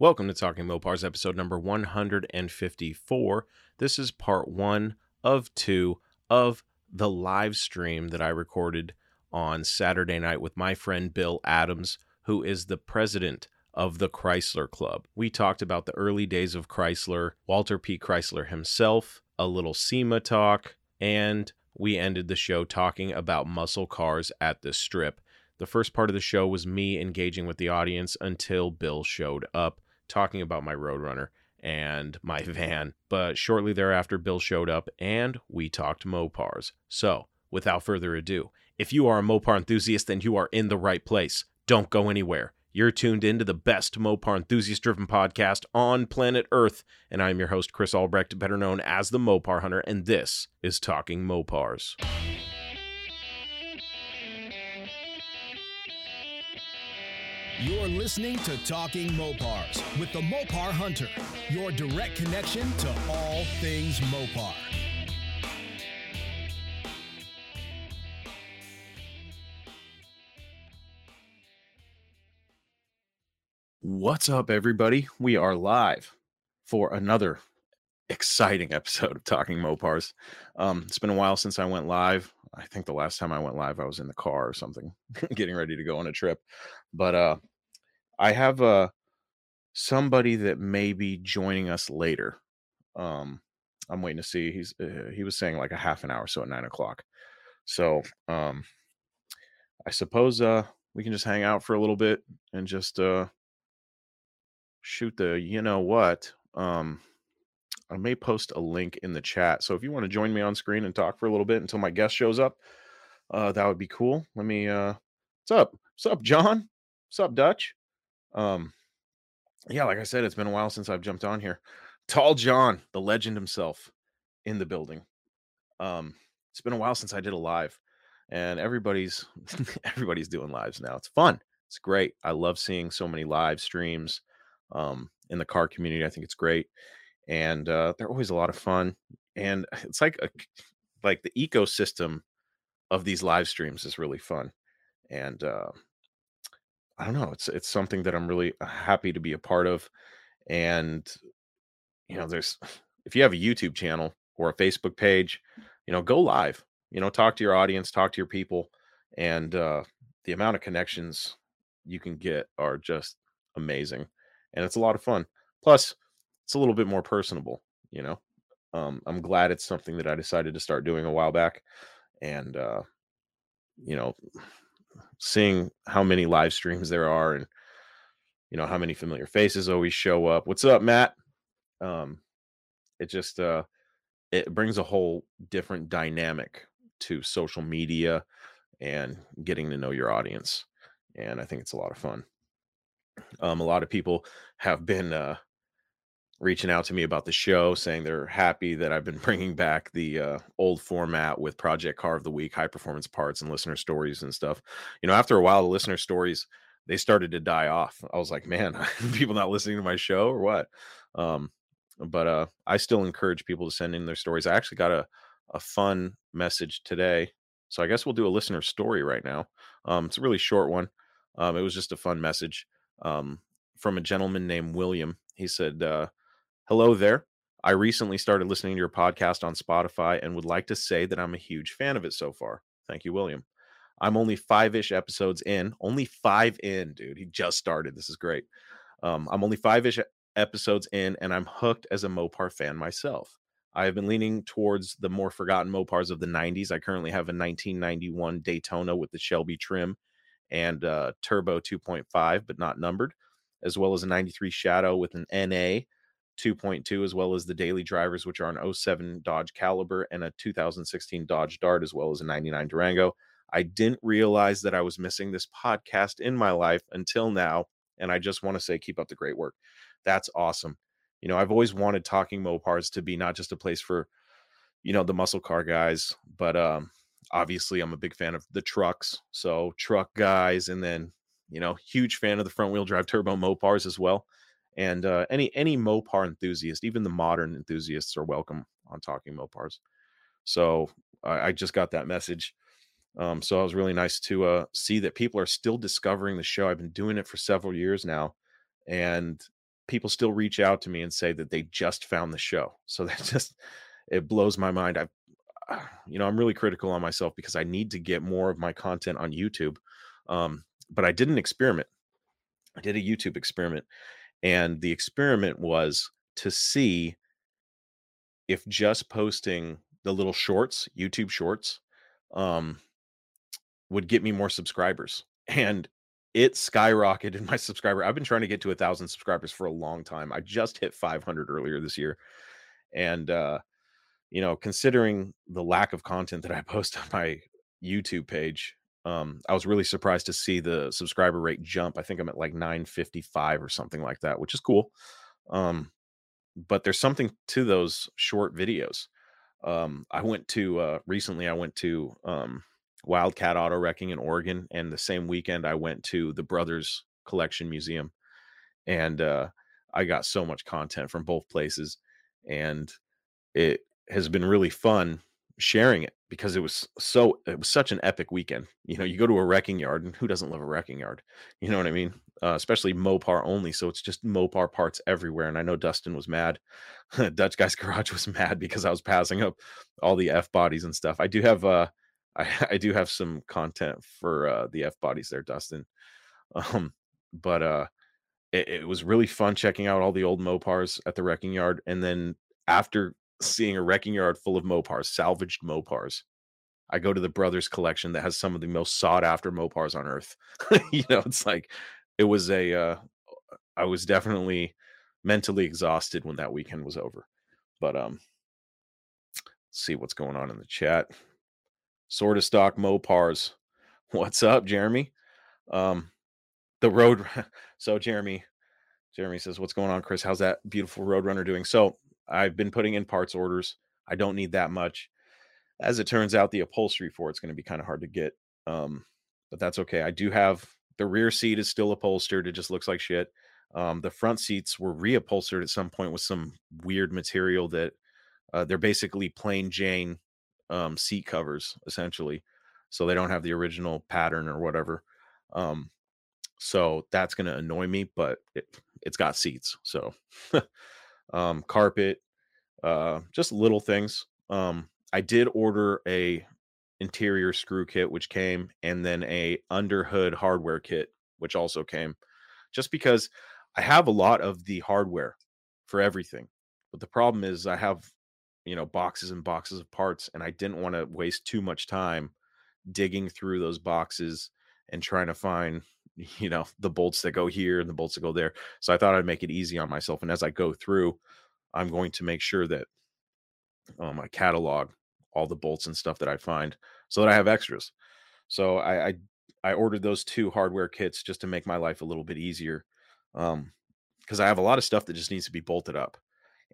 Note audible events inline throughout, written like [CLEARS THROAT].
Welcome to Talking Mopars, episode number 154. This is part one of two of the live stream that I recorded on Saturday night with my friend Bill Adams, who is the president of the Chrysler Club. We talked about the early days of Chrysler, Walter P. Chrysler himself, a little SEMA talk, and we ended the show talking about muscle cars at the strip. The first part of the show was me engaging with the audience until Bill showed up talking about my Roadrunner and my [LAUGHS] van. But shortly thereafter, Bill showed up and we talked Mopars. So, without further ado, if you are a Mopar enthusiast, then you are in the right place. Don't go anywhere. You're tuned into the best Mopar enthusiast driven podcast on planet Earth. And I'm your host, Chris Albrecht, better known as the Mopar Hunter, and this is Talking Mopars. You're listening to Talking Mopars with the Mopar Hunter, your direct connection to all things Mopar. What's up, everybody? We are live for another exciting episode of Talking Mopars. Um, it's been a while since I went live. I think the last time I went live, I was in the car or something, [LAUGHS] getting ready to go on a trip. But uh, I have a somebody that may be joining us later. Um, I'm waiting to see. He's uh, he was saying like a half an hour, so at nine o'clock. So um, I suppose uh, we can just hang out for a little bit and just uh, shoot the you know what. Um, I may post a link in the chat. So if you want to join me on screen and talk for a little bit until my guest shows up, uh, that would be cool. Let me. Uh, what's up? What's up, John? What's up, Dutch? Um, yeah, like I said, it's been a while since I've jumped on here. Tall John, the legend himself, in the building. Um, it's been a while since I did a live, and everybody's [LAUGHS] everybody's doing lives now. It's fun. It's great. I love seeing so many live streams um, in the car community. I think it's great, and uh, they're always a lot of fun. And [LAUGHS] it's like a like the ecosystem of these live streams is really fun, and uh, I don't know. It's it's something that I'm really uh, happy to be a part of. And you know, there's [SIGHS] if you have a YouTube channel or a Facebook page, you know, go live. You know, talk to your audience, talk to your people, and uh, the amount of connections you can get are just amazing, and it's a lot of fun. Plus, it's a little bit more personable. You know, um, I'm glad it's something that I decided to start doing a while back, and uh, you know, seeing how many live streams there are and you know how many familiar faces always show up. What's up, Matt? Um, it just uh, it brings a whole different dynamic to social media and getting to know your audience, and I think it's a lot of fun. Um, a lot of people have been uh, reaching out to me about the show, saying they're happy that I've been [LAUGHS] bringing back the uh, old format with Project Car of the Week, high performance parts, and listener stories and stuff. You know, after a while, the listener stories they started to die off. I was like, man, [LAUGHS] people not listening to my show or what? Um, but uh, I still encourage people to send in their stories. I actually got a a fun message today, so I guess we'll do a listener story right now. Um, it's a really short one. Um, it was just a fun message um, from a gentleman named William. He said. Uh, Hello there. I recently started listening to your podcast on Spotify and would like to say that I'm a huge fan of it so far. Thank you, William. I'm only five ish episodes in, only five in, dude. He just started. This is great. Um, I'm only five ish episodes in, and I'm hooked as a Mopar fan myself. I have been leaning towards the more forgotten Mopars of the 90s. I currently have a 1991 Daytona with the Shelby trim and uh, turbo 2.5, but not numbered, as well as a 93 Shadow with an NA 2.2 as well as the daily drivers which are an 07 dodge caliber and a 2016 dodge dart as well as a 99 durango. I didn't realize that i was missing this podcast in my life until now and i just want to say keep up the great work. That's awesome. You know i've always wanted talking mopars to be not just a place for you know the muscle car guys but um obviously i'm a big fan of the trucks so truck guys and then you know huge fan of the front wheel drive turbo mopars as well and uh, any any Mopar enthusiast, even the modern enthusiasts, are welcome on Talking Mopars. So I, I just got that message. Um, so it was really nice to uh, see that people are still discovering the show. I've been doing it for several years now, and people still reach out to me and say that they just found the show. So [LAUGHS] that just it blows my mind. I've you know, I'm really critical on myself because I need to get more of my content on YouTube. Um, but I did an experiment. I did a YouTube experiment, and the experiment was to see if just posting the little shorts, YouTube shorts, um, would get me more subscribers. [LAUGHS] And it skyrocketed my subscriber. I've been trying to get to a thousand subscribers for a long time. I just hit 500 earlier this year, and uh, you know, considering the lack of content that I [LAUGHS] post on my YouTube page, um, I was really surprised to see the subscriber rate jump. I think I'm at like 955 or something like that, which is cool. Um, but there's something to those short videos. Um, I went to uh, recently. I went to um, Wildcat Auto Wrecking in Oregon, and the same weekend I went to the Brothers Collection Museum, and uh, I got so much content from both places, and it has been really fun sharing it because it was so it was such an epic weekend. You know, you go to a wrecking yard, and who doesn't love a wrecking yard? You know what I mean? Uh, especially Mopar only, so it's just Mopar parts everywhere. And I know Dustin was mad. [LAUGHS] Dutch Guy's [LAUGHS] Garage was mad because I was passing up all the F bodies and stuff. I do have uh, [LAUGHS] I, I do have some content for uh, the F bodies there, Dustin. Um, but uh, it, it was really fun checking out all the old Mopars at the wrecking yard, and then after seeing a wrecking yard full of Mopars, salvaged Mopars. I go to the Brothers collection that has some of the most sought after Mopars on earth. [LAUGHS] you know, it's like it was a uh I was definitely mentally exhausted when that weekend was over. But um see what's going on in the chat. Sort of stock Mopars. [LAUGHS] What's up, Jeremy? Um the road [LAUGHS] so Jeremy Jeremy says, What's going on, Chris? How's that beautiful Roadrunner doing? So I've been putting in parts orders. I don't need that much. As it turns out, the upholstery for it's going to be kind of hard to get. Um, but that's okay. I do have the rear seat is still upholstered. It just looks like shit. Um, the front seats were reupholstered at some point with some weird material that uh, they're basically plain Jane um, seat covers, essentially. So they don't have the original pattern or whatever. Um, so that's going to annoy me, but it, it's got seats. So [LAUGHS] um, carpet, uh, just little things. Um, I did order a interior screw kit, which came, and then a underhood hardware kit, which also came, just because I have a lot of the hardware for everything. But the problem is I have, you know, boxes and boxes of parts, and I didn't want to waste too much time digging through those boxes and trying to find you know the bolts that go here and the bolts that go there. So i thought i'd make it easy on myself and as i go through i'm going to make sure that um, i catalog all the bolts and stuff that i find so that i have extras. So i i, I ordered those two hardware kits just to make my life a little bit easier um because i have a lot of stuff that just needs to be bolted up.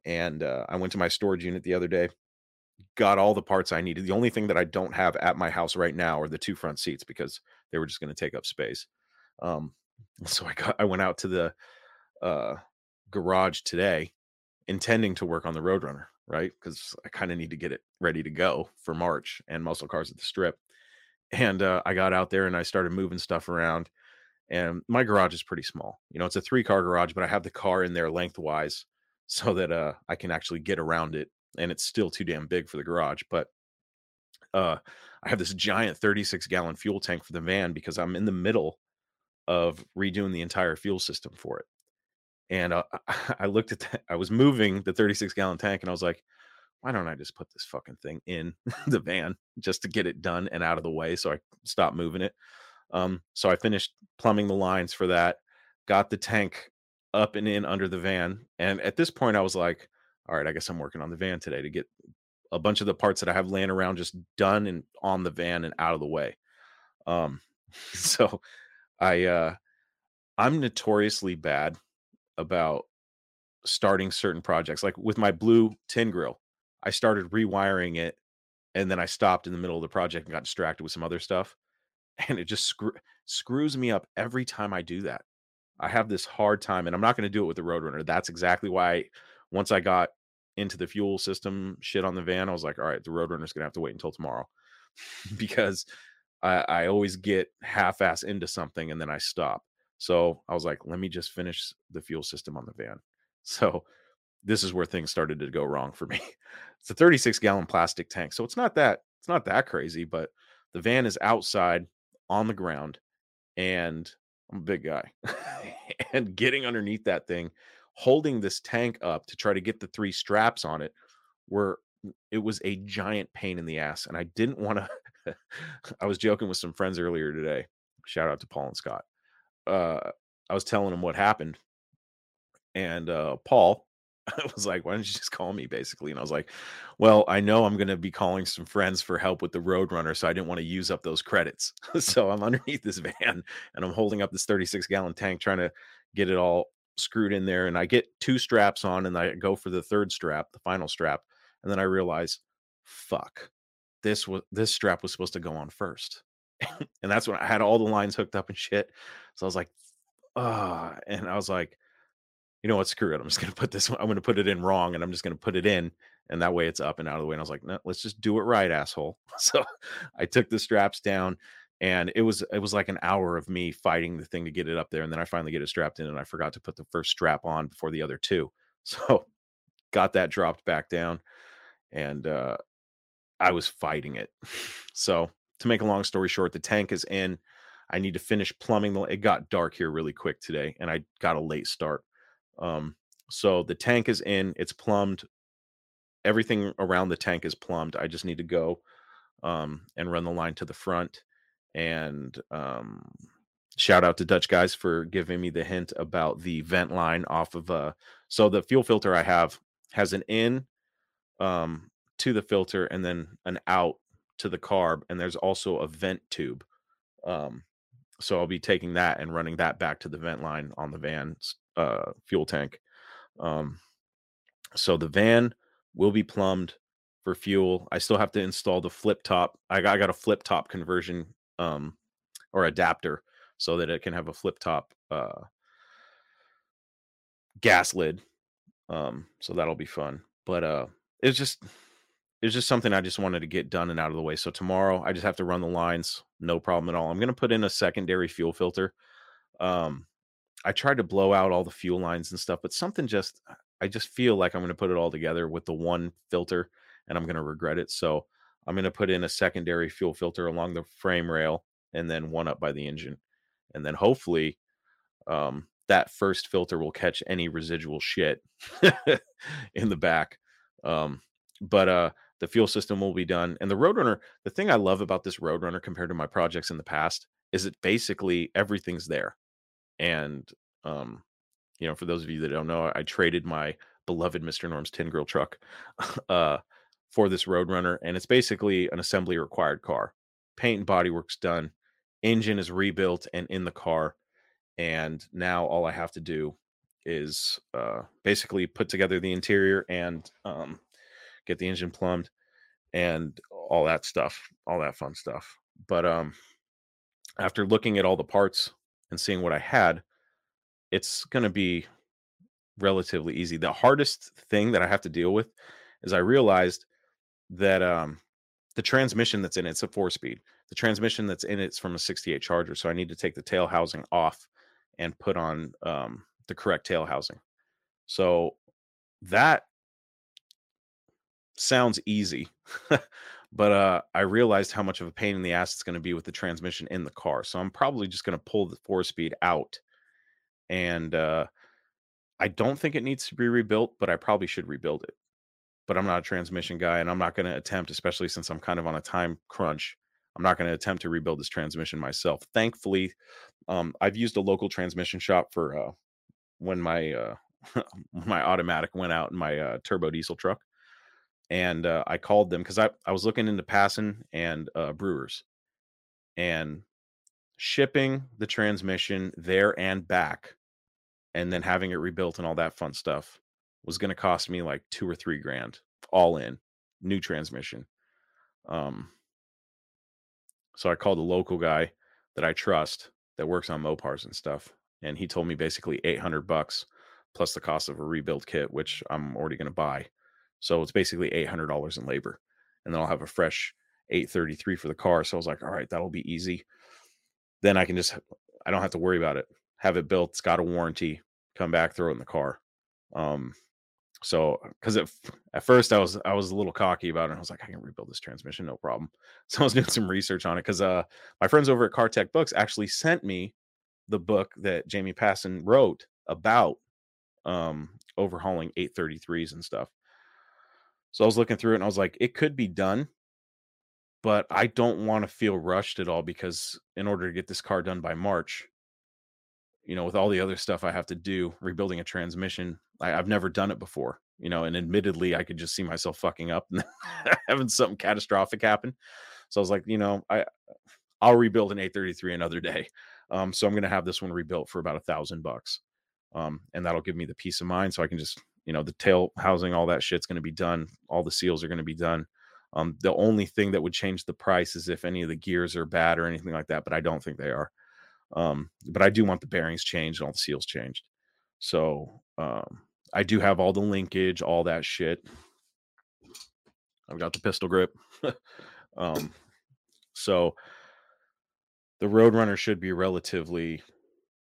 And uh, i went to my storage unit the other day got all the parts i needed. The only thing that i don't have at my house right now are the two front seats because they were just going to take up space um, so I got I went out to the uh, garage today, intending to work on the Roadrunner, right? Because I kind of need to get it ready to go for March and muscle cars at the strip. And uh, I got out there and I started moving stuff around. And my garage is pretty small. You know, it's a three car garage, but I have the car in there lengthwise so that uh, I can actually get around it. And it's still too damn big for the garage. But uh, I have this giant 36 gallon fuel tank for the van because I'm in the middle of redoing the entire fuel system for it. And uh, [LAUGHS] I looked at that, I was moving the 36 gallon tank and I was like, why don't I just put this fucking thing in [LAUGHS] the van just to get it done and out of the way so I stop moving it? Um, so I finished plumbing the lines for that, got the tank up and in under the van. And at this point, I was like, all right, I guess I'm working on the van today to get a bunch of the parts that I have laying around just done and on the van and out of the way. Um, [LAUGHS] so I uh I'm notoriously bad about starting certain projects. Like with my blue tin grill, I started rewiring it and then I stopped in the middle of the project and got distracted with some other stuff. And it just screw- screws me up every time I do that. I have this hard time, and I'm not going to do it with the Roadrunner. That's exactly why once I got into the fuel system shit on the van, I was like, all right, the Roadrunner's going to have to wait until tomorrow [LAUGHS] because I, I always get half-ass into something and then I stop. So I was like, let me just finish the fuel system on the van. [LAUGHS] So this is where things started to go wrong for me. [LAUGHS] It's a 36 gallon plastic tank. So it's not that it's not that crazy, but the van is outside on the ground and I'm a big guy. [LAUGHS] and getting underneath that thing, holding this tank up to try to get the three straps on it were it was a giant pain in the ass and I didn't want to [LAUGHS] I was joking with some friends earlier today. Shout out to Paul and Scott. Uh I was telling them what happened and uh Paul [LAUGHS] was like, why don't you just call me basically? And I was like, well, I know I'm going to be calling some friends for help with the Roadrunner. So I didn't want to use up those credits. [LAUGHS] so I'm underneath this van and I'm holding up this 36 gallon tank trying to get it all screwed in there. And I get two straps on and I go for the third strap, the final strap. And then I realize, fuck, this was this strap was supposed to go on first. [LAUGHS] and that's when I had all the lines hooked up and shit. So I was like, ah, and I was like, you know what, screw it. I'm just gonna put this I'm gonna put it in wrong and I'm just gonna put it in and that way it's up and out of the way. And I was like, no, let's just do it right, asshole. [LAUGHS] So I took the straps down and it was it was like an hour of me fighting the thing to get it up there. And then I finally get it strapped in and I forgot to put the first strap on before the other two. [LAUGHS] So got that dropped back down and uh I was fighting it. So to make a long story short, the tank is in. I need to finish plumbing the it got dark here really quick today and I got a late start. Um, so the tank is in, it's plumbed. Everything around the tank is plumbed. I just need to go um, and run the line to the front. And um, shout out to Dutch guys for giving me the hint about the vent line off of uh so the fuel filter I have has an in um to the filter and then an out to the carb and there's also a vent tube um so I'll be taking that and running that back to the vent line on the van's uh, fuel tank. Um, so the van will be plumbed for fuel. I still have to install the flip top. I got, I got a flip top conversion um, or adapter so that it can have a flip top uh, gas lid. Um, so that'll be fun. But uh, it's just it's just something I just wanted to get done and out of the way. So tomorrow I just have to run the lines, no problem at all. I'm gonna put in a secondary fuel filter. Um, I tried to blow out all the fuel lines and stuff, but something just I just feel like I'm going to put it all together with the one filter and I'm going to regret it. So I'm going to put in a secondary fuel filter along the frame rail and then one up by the engine. And then hopefully um, that first filter will catch any residual shit [LAUGHS] in the back. Um, but uh, the fuel system will be done. And the Roadrunner, the thing I love about this Roadrunner compared to my projects in the past is that basically everything's there. And um, you know, for those of you that don't know, I traded my beloved Mr. Norm's tin grill truck [LAUGHS] uh for this Roadrunner, and it's basically an assembly required car. Paint and body work's done, engine is rebuilt and in the car, and now all I have to do is uh basically put together the interior and um get the engine plumbed and all that stuff, all that fun stuff. But um after looking at all the parts and seeing what I had, it's going to be relatively easy. The hardest thing that I have to deal with is I realized that um, the transmission that's in it's a four speed. The transmission that's in it's from a 68 Charger, so I need to take the tail housing off and put on um, the correct tail housing. So that sounds easy, [LAUGHS] but uh, I realized how much of a pain in the ass it's going to be with the transmission in the car. So I'm probably just going to pull the four speed out. And uh, I don't think it needs to be rebuilt, but I probably should rebuild it. But I'm not a transmission guy, and I'm not going to attempt, especially since I'm kind of on a time crunch. I'm not going to attempt to rebuild this transmission myself. Thankfully, um, I've used a local transmission shop for uh, when my uh, [LAUGHS] my automatic went out in my uh, turbo diesel truck and uh, I called them because I, I was looking into Passon and uh, Brewers and shipping the transmission there and back and then having it rebuilt and all that fun stuff was going to cost me like two or three grand all in new transmission. Um, so I called a local guy that I trust that works on Mopars and stuff, and he told me basically 800 bucks plus the cost of a rebuild kit, which I'm already going to buy. So it's basically $800 in labor. And then I'll have a fresh 833 for the car. So I was like, all right, that'll be easy. Then I can just, I don't have to worry about it have it built. It's got a warranty. Come back, throw it in the car. Um, so because at, at first I was I was a little cocky about it. I was like, I can rebuild this transmission, no problem. [LAUGHS] So I was doing some research on it because uh my friends over at Car Tech Books actually sent me the book that Jamie Passon wrote about um overhauling 833s and stuff. So I was looking through it and I was like, it could be done, but I don't want to feel rushed at all because in order to get this car done by March, you know, with all the other stuff I have to do, rebuilding a transmission, I, have never done it before, you know, and admittedly, I could just see myself fucking up and [LAUGHS] having something catastrophic happen. So I was like, you know, I I'll rebuild an 833 another day. Um, so I'm gonna have this one rebuilt for about a thousand bucks. Um, and that'll give me the peace of mind so I can just, you know, the tail housing, all that shit's gonna be done, all the seals are gonna be done. Um, the only thing that would change the price is if any of the gears are bad or anything like that, but I don't think they are. Um, but I do want the bearings changed and all the seals changed. So um, I do have all the linkage, all that shit. I've got the pistol grip. [LAUGHS] um, so the Roadrunner should be relatively,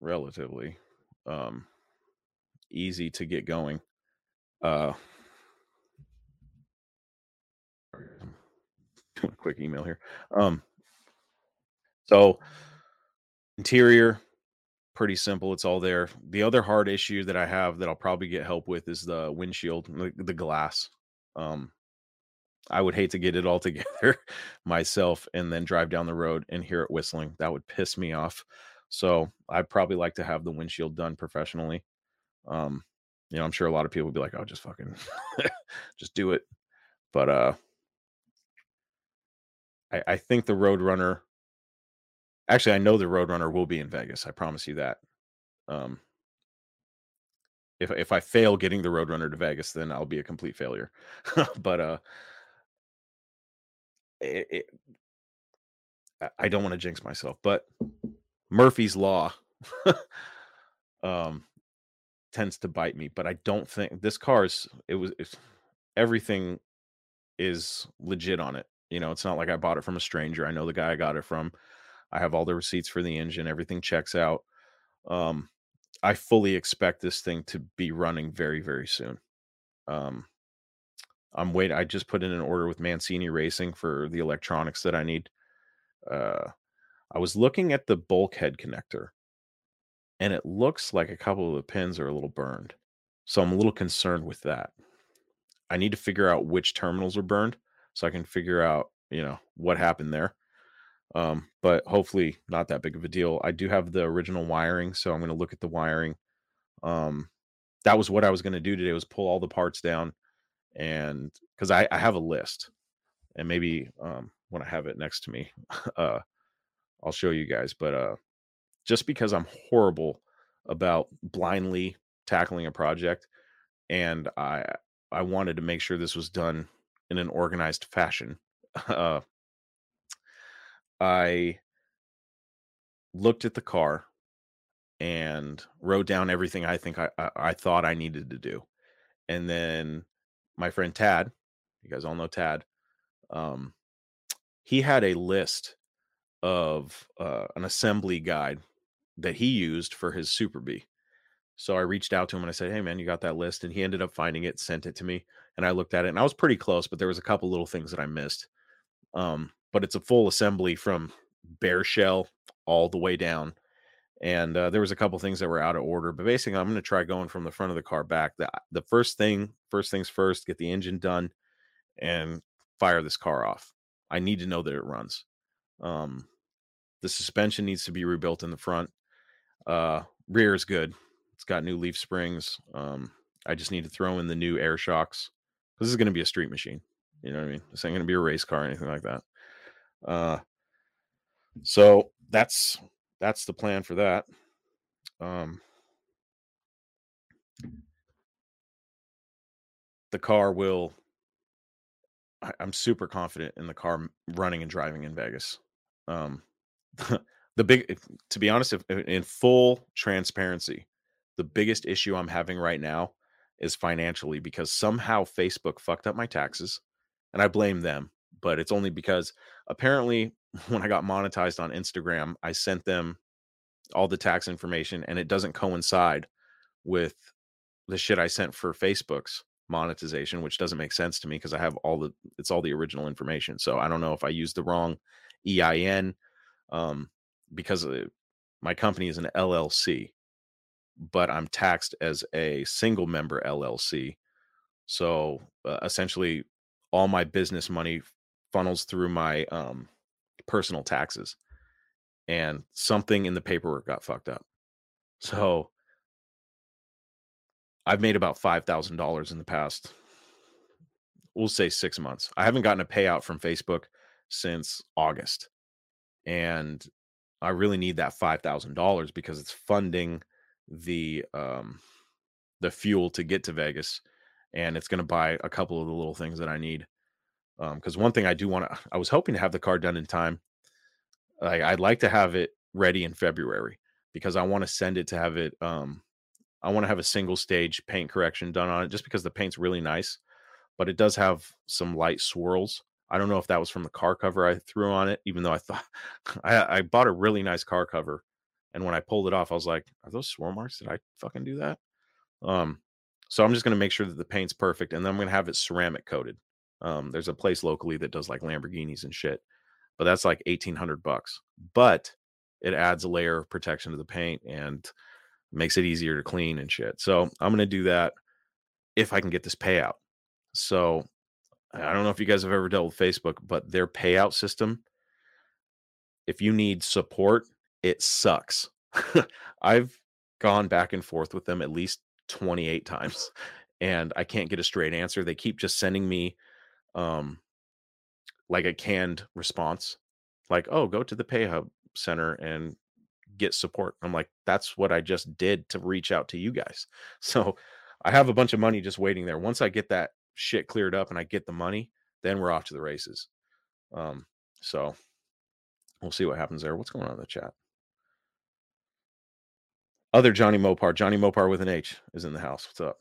relatively um, easy to get going. Uh, doing [LAUGHS] a quick email here. Um, so Interior, pretty simple. It's all there. The other hard issue that I have that I'll probably get help with is the windshield, the, the glass. Um, I would hate to get it all [LAUGHS] together myself and then drive down the road and hear it whistling. That would piss me off. So I'd probably like to have the windshield done professionally. Um, you know, I'm sure a lot of people would be like, "Oh, just fucking, [LAUGHS] just do it." But uh, I, I think the Roadrunner Actually, I know the Roadrunner will be in Vegas. I promise you that. Um, if if I fail getting the Roadrunner to Vegas, then I'll be a complete failure. [LAUGHS] but uh, it, it, I don't want to jinx myself. But Murphy's Law [LAUGHS] um tends to bite me. But I don't think this car's it was everything is legit on it. You know, it's not like I bought it from a stranger. I know the guy I got it from. I have all the receipts for the engine. Everything checks out. Um, I fully expect this thing to be running very, very soon. Um, I'm waiting. I just put in an order with Mancini Racing for the electronics that I need. Uh, I was looking at the bulkhead connector, and it looks like a couple of the pins are a little burned. So I'm a little concerned with that. I need to figure out which terminals are burned so I can figure out, you know, what happened there. Um, but hopefully not that big of a deal. I do have the original wiring, so I'm going to look at the wiring. Um, that was what I was going to do today was pull all the parts down and because I, I have a list and maybe um, when I have it next to me, [LAUGHS] uh, I'll show you guys. But uh, just because I'm horrible about blindly tackling a project and I I wanted to make sure this was done in an organized fashion. Uh, I looked at the car and wrote down everything I think I, I, I thought I needed to do. And then my friend Tad, you guys all know Tad, um, he had a list of uh, an assembly guide that he used for his Super Bee. So I reached out to him and I said, "Hey man, you got that list?" And he ended up finding it, sent it to me, and I looked at it, and I was pretty close, but there was a couple little things that I missed. Um, but it's a full assembly from bare shell all the way down. And uh, there was a couple things that were out of order, but basically, I'm going to try going from the front of the car back. The the first thing, first things first, get the engine done, and fire this car off. I need to know that it runs. Um, the suspension needs to be rebuilt in the front. Uh, rear is good. It's got new leaf springs. Um, I just need to throw in the new air shocks. This is going to be a street machine. You know what I mean? This ain't going to be a race car or anything like that. Uh, so that's that's the plan for that. Um, the car will. I, am super confident in the car running and driving in Vegas. Um, [LAUGHS] the big, to be honest, if, in full transparency, the biggest issue I'm having right now is financially because somehow Facebook fucked up my taxes, and I blame them. But it's only because apparently [LAUGHS] when I got monetized on Instagram, I sent them all the tax information and it doesn't coincide with the shit I sent for Facebook's monetization, which doesn't make sense to me because I have all the it's all the original information. So I don't know if I used the wrong EIN um, because of, my company is an LLC, but I'm taxed as a single member LLC. So uh, essentially, all my business money funnels through my um, personal taxes, and something in the paperwork got fucked up. So I've made about five thousand dollars in the past, we'll say six months. I haven't gotten a payout from Facebook since August, and I really need that five thousand dollars because it's funding the um the fuel to get to Vegas, and it's going to buy a couple of the little things that I need. Um, because one thing I do want to, I was hoping to have the car done in time. Like I'd like to have it ready in February because I want to send it to have it um I want to have a single stage paint correction done on it just because the paint's really nice, but it does have some light swirls. I don't know if that was from the car cover I threw on it, even though I thought [LAUGHS] I, I bought a really nice car cover. And when I pulled it off, I was like, are those swirl marks? Did I fucking do that? Um, so I'm just going to make sure that the paint's perfect. And then I'm going to have it ceramic coated. Um, there's a place locally that does like Lamborghinis and shit, but that's like 1800 bucks. But it adds a layer of protection to the paint and makes it easier to clean and shit. So I'm going to do that if I can get this payout. So I don't know if you guys have ever dealt with Facebook, but their payout system, if you need support, it sucks. [LAUGHS] I've gone back and forth with them at least 28 times [LAUGHS] and I can't get a straight answer. They keep just sending me um like a canned response like, "Oh, go to the PayHub center and get support. I'm like, that's what I just did to reach out to you guys. [LAUGHS] So I have a bunch of money just waiting there. Once I get that shit cleared up and I get the money, then we're off to the races. Um, so we'll see what happens there. What's going on in the chat? Other Johnny Mopar, Johnny Mopar with an H is in the house. What's up?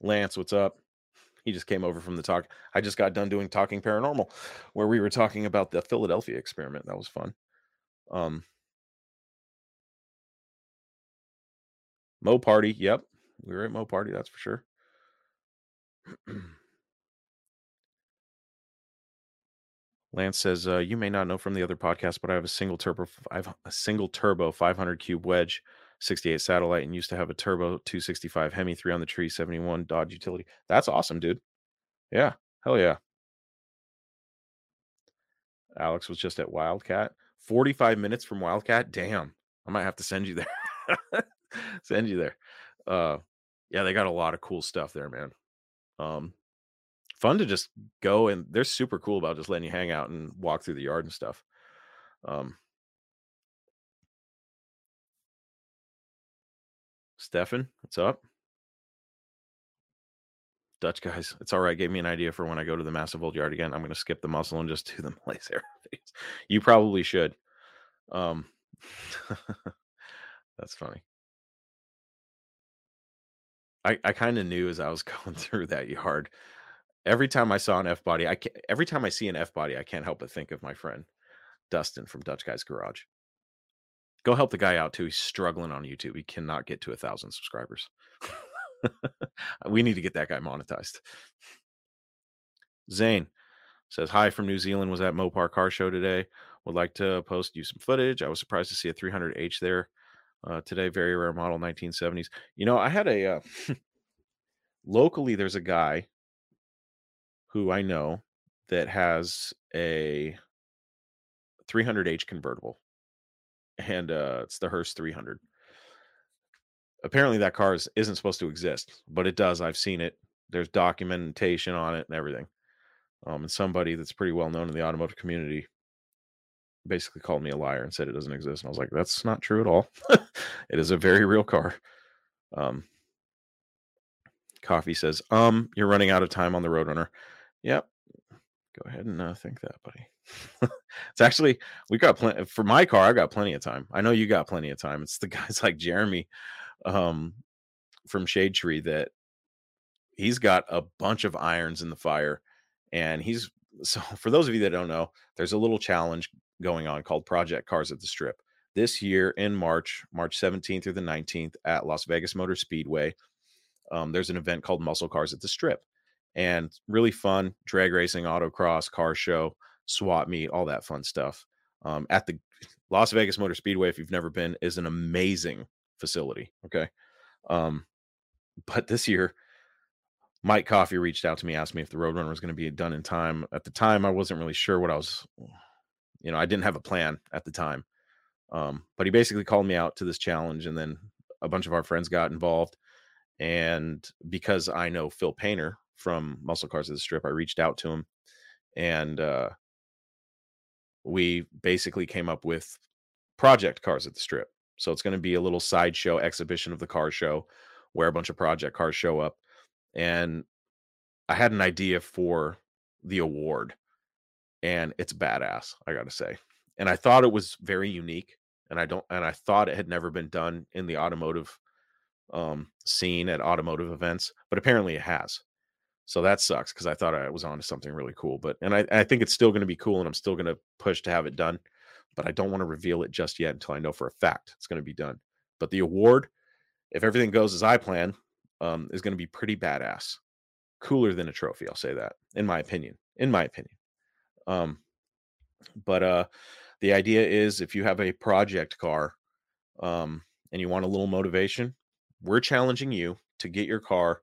Lance, what's up? He just came over from the talk. I just got done doing Talking Paranormal, where we were talking about the Philadelphia experiment. That was fun. Um, Mo Party. Yep. We were at Mo Party, that's for sure. Lance says, uh, "You may not know from the other podcast, but I have a single turbo, I have a single turbo 500 cube wedge, 68 satellite, and used to have a turbo 265 Hemi, three on the tree, 71 Dodge utility. That's awesome, dude. Yeah, hell yeah. Alex was just at Wildcat, 45 minutes from Wildcat. Damn, I might have to send you there. [LAUGHS] send you there. Uh, yeah, they got a lot of cool stuff there, man. Um, fun to just go and they're super cool about just letting you hang out and walk through the yard and stuff. Um, Stefan, what's up? Dutch guys, it's all right. Gave me an idea for when I go to the massive old yard again. I'm going to skip the muscle and just do the [LAUGHS] laser. you probably should. Um, [LAUGHS] that's funny. I, I kind of knew as I was [LAUGHS] going through that yard. Every time I saw an F body, I can, every time I see an F body, I can't help but think of my friend Dustin from Dutch Guy's Garage. Go help the guy out too. He's struggling on YouTube. He cannot get to a thousand subscribers. [LAUGHS] we need to get that guy monetized. Zane says hi from New Zealand. Was at Mopar Car Show today. Would like to post you some footage. I was surprised to see a 300H there uh, today. Very rare model, 1970s. You know, I had a uh, [LAUGHS] locally. There's a guy who I know that has a 300H convertible, and uh, it's the Hurst 300. Apparently, that car is, isn't supposed to exist, but it does. I've seen it. There's documentation on it and everything. Um, and somebody that's pretty well known in the automotive community basically called me a liar and said it doesn't exist. And I was like, that's not true at all. [LAUGHS] it is a very real car. Um, Coffey says, um, you're running out of time on the Roadrunner. Yep. Go ahead and uh, think that, buddy. [LAUGHS] it's actually we got plenty for my car. I got plenty of time. I know you got plenty of time. It's the [LAUGHS] guys like Jeremy, um, from Shade Tree that he's got a bunch of irons in the fire, and he's so for those of you that don't know, there's a little challenge going on called Project Cars at the Strip. this year in March, March 17th through the 19th at Las Vegas Motor Speedway. Um, there's an event called Muscle Cars at the Strip, and really fun drag racing, autocross, car show, swap meet, all that fun stuff. Um, at the [LAUGHS] Las Vegas Motor Speedway, if you've never been, is an amazing facility. Okay. Um, but this year, Mike Coffey reached out to me, asked me if the Roadrunner was going to be done in time. At the time, I wasn't really sure what I was, you know, I didn't have a plan at the time. Um, but he basically called me out to this challenge, and then a bunch of our friends got involved. And because I know Phil Painter from Muscle Cars of the Strip, I reached out to him, and uh, we basically came up with project cars at the strip. So it's going to be a little sideshow exhibition of the car show where a bunch of project cars show up. And I had an idea for the award, and it's badass, I got to say. And I thought it was very unique, and I don't, and I thought it had never been done in the automotive um, scene at automotive events, but apparently it has. So that sucks because I thought I was on to something really cool. But and I, I think it's still going to be cool, and I'm still going to push to have it done. But I don't want to reveal it just yet until I know for a fact it's going to be done. But the award, if everything goes as I plan, um, is going to be pretty badass, cooler than a trophy. I'll say that, in my opinion. In my opinion. Um, but uh, the idea is if you have a project car, um, and you want a little motivation, we're challenging you to get your car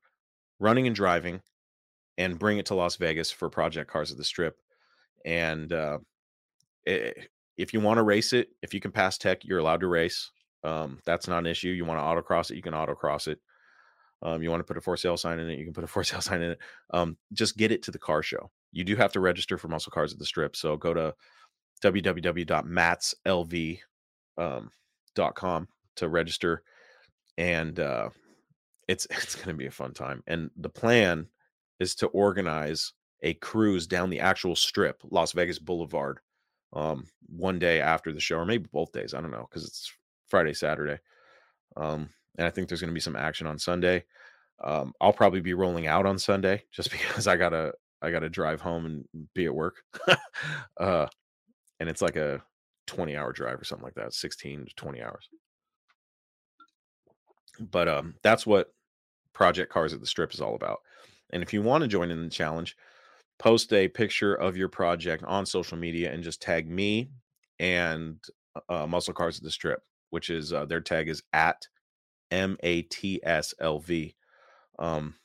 running and driving and bring it to Las Vegas for Project Cars at the Strip. And uh, it, eh, if you want to race it, if you can pass tech, you're allowed to race. Um, that's not an issue. You want to autocross it, you can autocross it. Um, you want to put a for sale sign in it, you can put a for sale [LAUGHS] sign in it. Um, just get it to the car show. You do have to register for Muscle Cars at the Strip. So go to www.matslv.com um, to register, and uh, it's [LAUGHS] it's going to be a fun time. And the plan is to organize a cruise down the actual strip, Las Vegas Boulevard, um, one day after the show, or maybe both days. I don't know because it's Friday, Saturday. Um, and I think there's going to be some action on Sunday. Um, I'll probably be rolling out on Sunday just [LAUGHS] because I gotta I gotta drive home and be at work. [LAUGHS] uh, and it's like a 20 hour drive or something like that, 16 to 20 hours. But um, that's what Project Cars at the Strip is all about. And if you want to join in the challenge, post a picture of your project on social media and just tag me and uh, Muscle Cars at the Strip, which is uh, their tag is at M A T S L V. Um,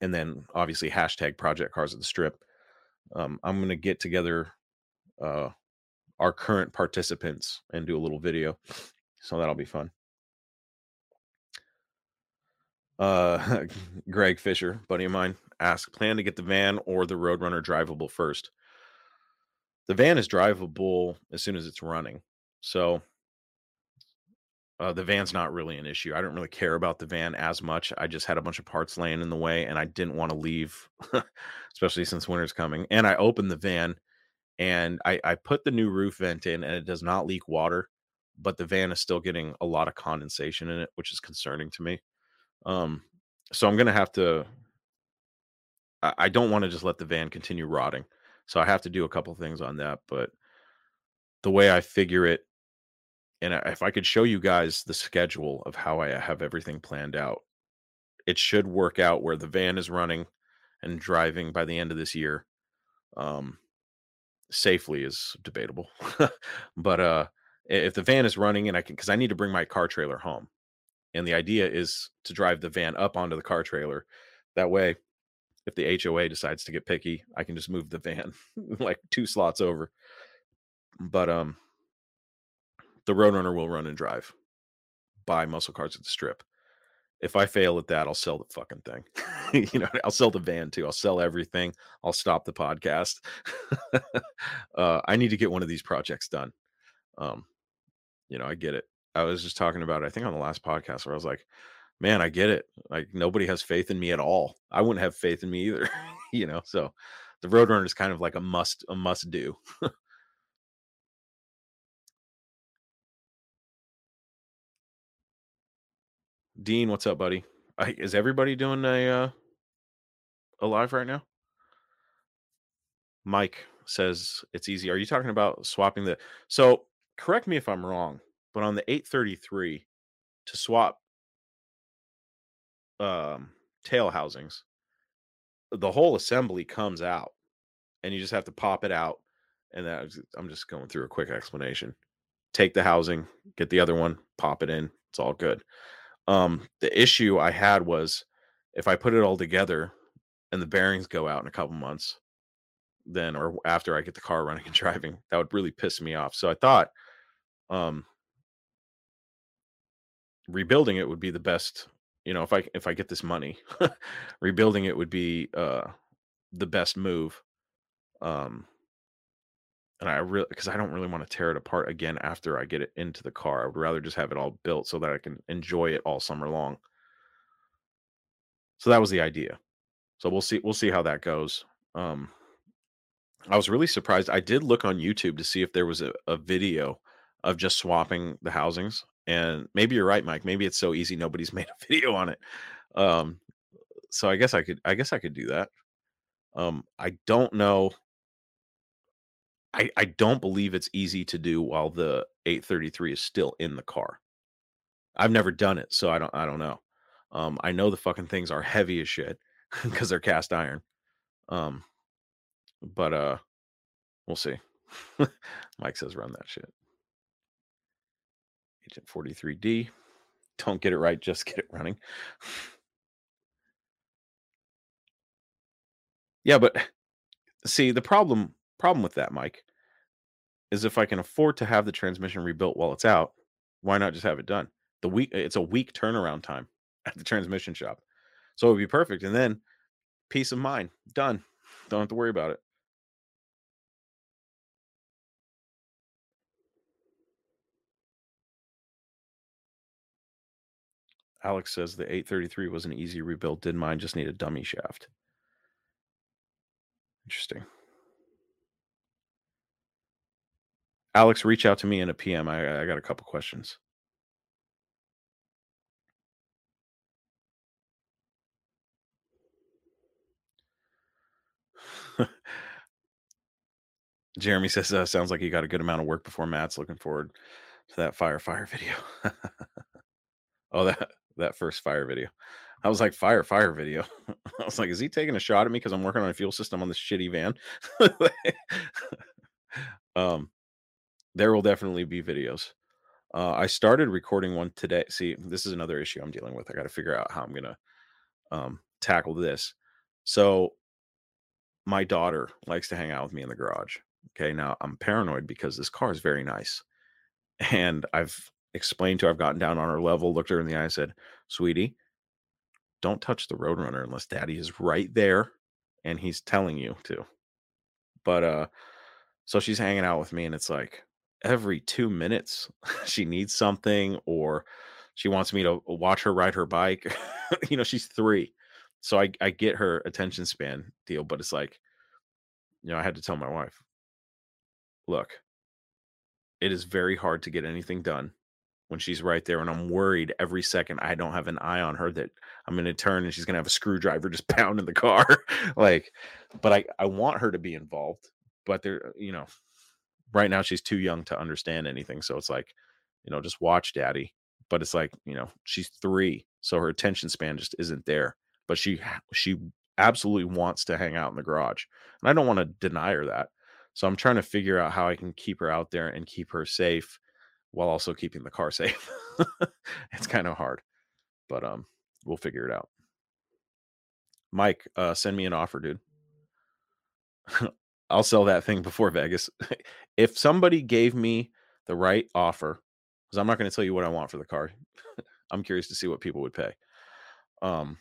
and then obviously hashtag Project Cars at the Strip. Um, I'm going to get together uh, our current participants and do a little video. So that'll be fun. Uh, [LAUGHS] Greg Fisher, buddy of mine, asked, plan to get the van or the Roadrunner drivable first. The van is drivable as soon as it's running. So uh, the van's not really an issue. I don't really care about the van as much. I just had a bunch of parts laying in the way and I didn't want to leave, [LAUGHS] especially since winter's coming. And I opened the van and I, I put the new roof vent in and it does not leak water, but the van is still getting a lot of condensation in it, which is concerning to me. Um, so I'm gonna have to. I, I don't want to just let the van continue rotting, so I have to do a couple things on that. But the way I figure it, and if I could show you guys the schedule of how I have everything planned out, it should work out where the van is running and driving by the end of this year. Um, safely is debatable, [LAUGHS] but uh, if the van is running and I can, because I need to bring my car trailer home, and the idea is to drive the van up onto the car trailer. That way, if the HOA decides to get picky, I can just move the van [LAUGHS] like two slots over. But um the Roadrunner will run and drive by muscle cars at the strip. If I fail at that, I'll sell the fucking thing. [LAUGHS] you know, I'll sell the van too. I'll sell everything. I'll stop the podcast. [LAUGHS] uh, I need to get one of these projects done. Um, you know, I get it. I was just talking about, it, I think on the last podcast where I was like, man, I get it. Like nobody has faith in me at all. I wouldn't have faith in me either, [LAUGHS] you know. So the Roadrunner is kind of like a must, a must do. Dean, what's up, buddy? I, is everybody doing a uh, a live right now? Mike says it's easy. Are you talking about swapping the? So correct me if I'm wrong. but on the 833 to swap um tail housings, the whole assembly comes out and you just have to pop it out and that I'm just going through a quick explanation. Take the housing, get the other one, pop it in. It's all good. Um, the issue I had was if I put it all together and the bearings go out in a couple months, then or after I get the car running and [LAUGHS] driving, that would really piss me off. So I thought um rebuilding it would be the best, you know, if I if I get this money, [LAUGHS] rebuilding it would be uh the best move. Um and I really because I don't really want to tear it apart again after I get it into the car. I would rather just have it all built so that I can enjoy it all summer long. So that was the idea. So we'll see we'll see how that goes. Um I was really surprised. I did look on YouTube to see if there was a, a video of just swapping the housings. And maybe you're right, Mike. Maybe it's so easy nobody's [LAUGHS] made a video on it. Um so I guess I could I guess I could do that. Um I don't know I, I don't believe it's easy to do while the 833 is still in the car. I've never done it, so I don't I don't know. Um, I know the fucking things are heavy as shit [LAUGHS] because they're cast iron. Um, but uh, we'll see. [LAUGHS] Mike says run that shit. Agent 43D. Don't get it right, just get it running. yeah, but see the problem problem with that, Mike, is if I can afford to have the transmission rebuilt while it's out, why not just have it done? The week it's a week turnaround time [LAUGHS] at the transmission shop. So it would be perfect. And then peace of mind. Done. Don't have to worry about it. Alex says the 833 was an easy rebuild. Did mine just need a dummy shaft? Interesting. Alex, reach out to me in a PM. I, I got a couple questions. Jeremy says, uh, sounds like you got a good amount of work before Matt's looking forward to that fire fire [LAUGHS] video. oh, that that first fire video. I was like, fire, fire video. [LAUGHS] I was like, is he taking a shot at me because I'm working on a fuel system on this shitty van? [LAUGHS] um, there will definitely be videos. Uh, I started recording one today. See, this is another issue I'm dealing with. I got to figure out how I'm gonna um, tackle this. So, my daughter likes to hang out with me in the garage. Okay, now I'm paranoid because this car is very nice, and I've explained to her. I've gotten down on her level, looked her in the eye, said, "Sweetie, don't touch the Roadrunner unless Daddy is right there and he's telling you to." But uh, so she's hanging out with me, and it's like every two minutes [LAUGHS] she needs something or she wants me to watch her ride her bike. [LAUGHS] you know, she's three. So I, I get her attention span deal, but it's like, you know, I had to tell my wife, look, it is very hard to get anything done when she's right there. And I'm worried every second I don't have an eye on her that I'm going to turn and she's going to have a screwdriver just [LAUGHS] pounding the car. like, but I, I want her to be involved, but there, you know, right now she's too young to understand anything. So it's like, you know, just watch daddy. But it's like, you know, she's three. So her attention span just isn't there. But she she absolutely wants to hang out in the garage. And I don't want to deny her that. So I'm trying to figure out how I can keep her out there and keep her safe while also keeping the car [LAUGHS] safe. it's kind of hard. But um we'll figure it out. Mike, uh send me an offer, dude. [LAUGHS] I'll sell that thing before Vegas. [LAUGHS] if somebody gave me the right offer, because I'm not going to tell you what I want for the car. [LAUGHS] I'm curious to see what people would pay. Um,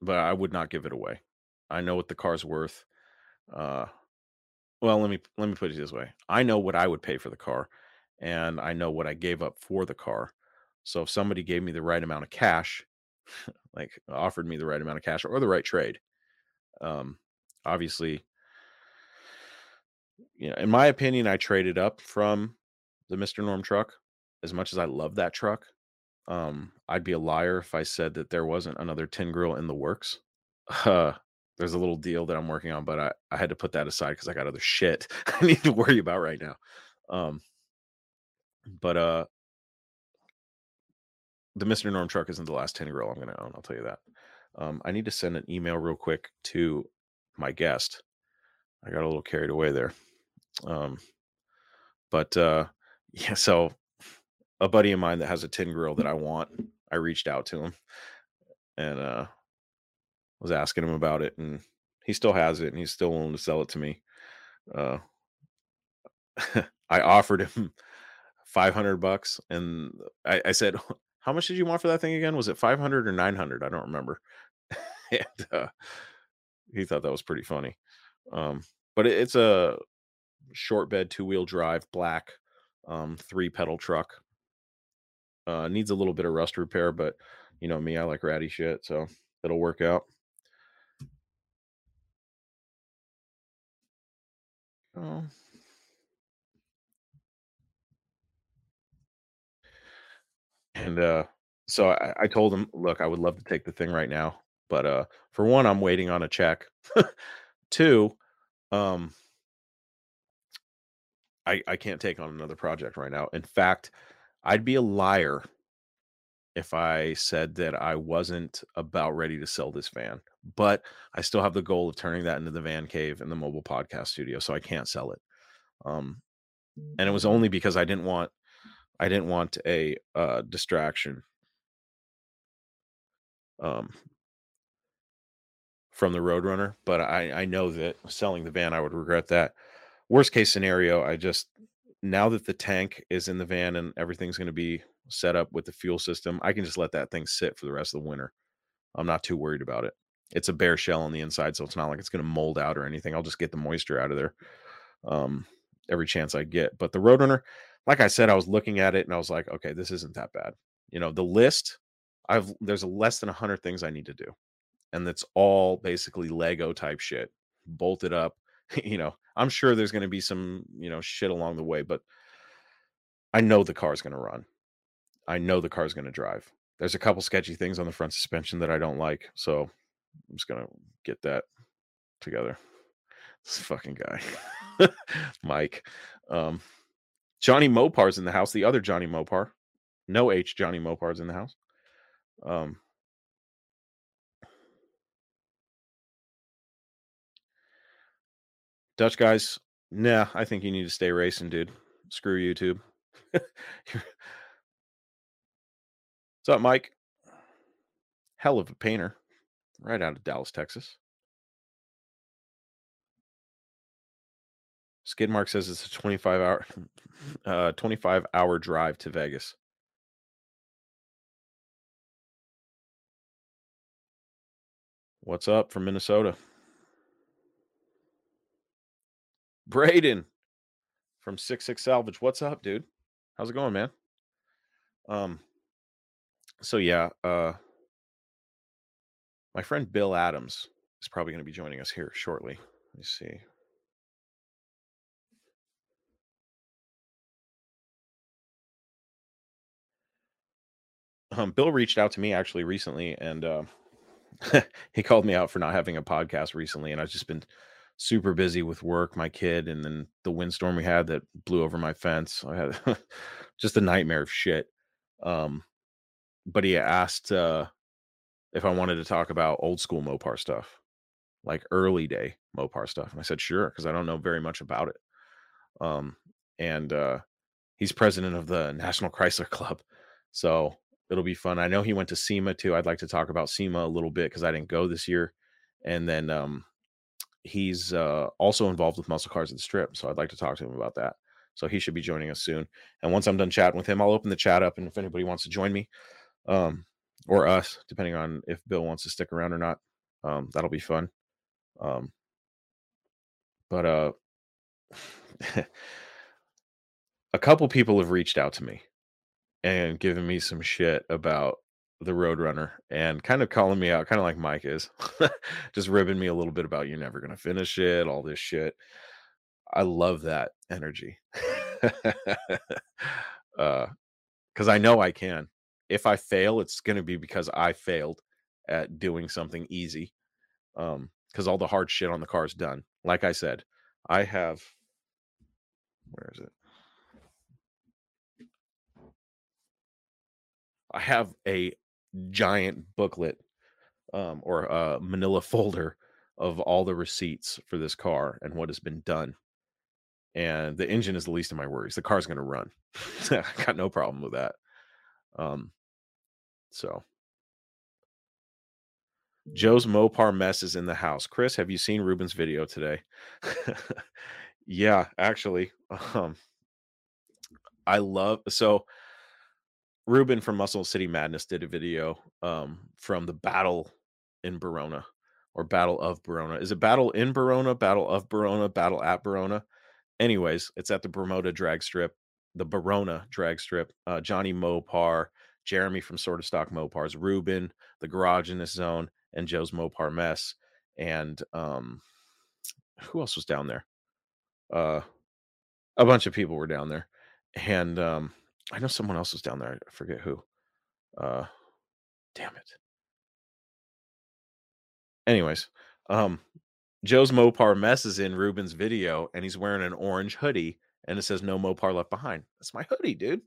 but I would not give it away. I know what the car's worth. Uh, well, let me let me put it this way. I know what I would pay for the car, and I know what I gave up for the car. So if somebody gave me the right amount of cash, [LAUGHS] like offered me the right amount of cash or the right trade, um, obviously you know, in my opinion, I traded up from the Mr. Norm truck. As much as I love that truck, um, I'd be a liar if I said that there wasn't another tin grill in the works. Uh, there's a little deal that I'm working on, but I, I had to put that aside because I got other shit [LAUGHS] I need to worry about right now. Um, But uh the Mr. Norm truck isn't the last tin grill I'm gonna own, I'll tell you that. Um, I need to send an email real quick to my guest. I got a little carried away there. Um, but uh, [LAUGHS] yeah, so a buddy of mine that has a tin grill that I want, I reached out to him and uh, was asking him about it, and he still has it, and he's still willing to sell it to me. Uh, [LAUGHS] I offered him 500 bucks, and I, I said, "How much did you want for that thing again? Was it 500 or 900? I don't remember." [LAUGHS] and uh, he thought that was pretty funny. Um, but it, it's a short bed, two wheel drive, black, um, three pedal truck. Uh, needs a little bit of rust repair, but you know me, I like ratty shit, so it'll work out. Oh. And uh, so I, I told him, look, I would love to take the thing right now, but uh, for one, I'm waiting on a check. [LAUGHS] Two, um, I I can't take on another project right now. In fact, I'd be a liar if I said that I wasn't about ready to sell this van. But I still have the goal of turning that into the van cave and the mobile podcast studio, so I can't sell it. Um, and it was only because I didn't want I didn't want a uh, distraction um, from the Roadrunner. But I I know that selling the van, I would regret that. Worst case scenario, I just now that the tank is in the van and everything's going to be set up with the fuel system, I can just let that thing sit for the rest of the winter. I'm not too worried about it. It's a bare shell on the inside, so it's not like it's going to mold out or anything. I'll just get the moisture out of there um, every chance I get. But the Roadrunner, like I said, I was looking at it and I was like, okay, this isn't that bad. You know, the list, I've there's less than hundred things I need to do, and that's all basically Lego type shit, bolted up. [LAUGHS] you know, I'm sure there's going to be some you know shit along the way, but I know the car's going to run. I know the car's going to drive. There's a couple sketchy things on the front suspension that I don't like, so I'm just gonna get that together. This fucking guy, [LAUGHS] Mike. Um, Johnny Mopar's in the house. The other Johnny Mopar, no H. Johnny Mopar's in the house. Um, Dutch guys, nah. I think you need to stay racing, dude. Screw YouTube. What's up, Mike? Hell of a painter, right out of Dallas, Texas. Skidmark says it's a 25 hour [LAUGHS] uh 25 hour drive to Vegas. What's up from Minnesota? Braden from Six Six Salvage. What's up, dude? How's it going, man? Um so yeah, uh my friend Bill Adams is probably going to be joining us here shortly. Let me see. Um, Bill reached out to me actually recently, and uh, [LAUGHS] he called me out for not having a podcast recently, and I've just been super busy with work, my kid, and then the windstorm we had that blew over my fence. I had [LAUGHS] just a nightmare of shit. Um, but he asked uh, if I wanted to talk about old school Mopar stuff, like early day Mopar stuff, and I said sure because I don't know very much about it. Um, and uh, he's president of the National Chrysler [LAUGHS] Club, so it'll be fun. I know he went to SEMA too. I'd like to talk about SEMA a little bit because I didn't go this year, and then um, he's uh, also involved with muscle cars at the strip. So I'd like to talk to him about that. So he should be joining us soon. And once I'm done chatting with him, I'll open the chat up, and if anybody wants to join me, um, or us, depending on if Bill wants to stick around or not, um, that'll be fun. Um, but uh, [LAUGHS] a couple people have reached out to me and given me some shit about the Roadrunner and kind of calling me out, kind of like Mike is, [LAUGHS] just ribbing me a little bit about you're never gonna finish it, all this shit. I love that energy. [LAUGHS] uh because I know I can. If I fail, it's gonna be because I failed at doing something easy. Um, because all the hard shit on the car is done. Like I said, I have where is it? I have a giant booklet um, or a manila folder of all the receipts for this car and what has been done. And the engine is the least of my worries. The car's going to run. [LAUGHS] I got no problem with that. Um, so Joe's Mopar mess is in the house. Chris, have you seen Ruben's video today? [LAUGHS] yeah, actually. [LAUGHS] Um, I love so Ruben from Muscle City Madness did a video um, from the battle in Barona or Battle of Barona. Is it Battle in Barona, Battle of Barona, Battle at Barona? Anyways, it's at the Bermuda drag strip, the Barona drag strip. Uh, Johnny Mopar, Jeremy from Sort of Stock Mopars, Ruben, the Garage in this zone, and Joe's Mopar mess. And um, who else was down there? Uh, a bunch of people were down there, and um, I know someone else was down there. I forget who. Uh, damn it. Anyways, um, Joe's Mopar mess is in Ruben's video, and he's wearing an orange hoodie, and it says "No Mopar Left Behind." That's my hoodie, dude.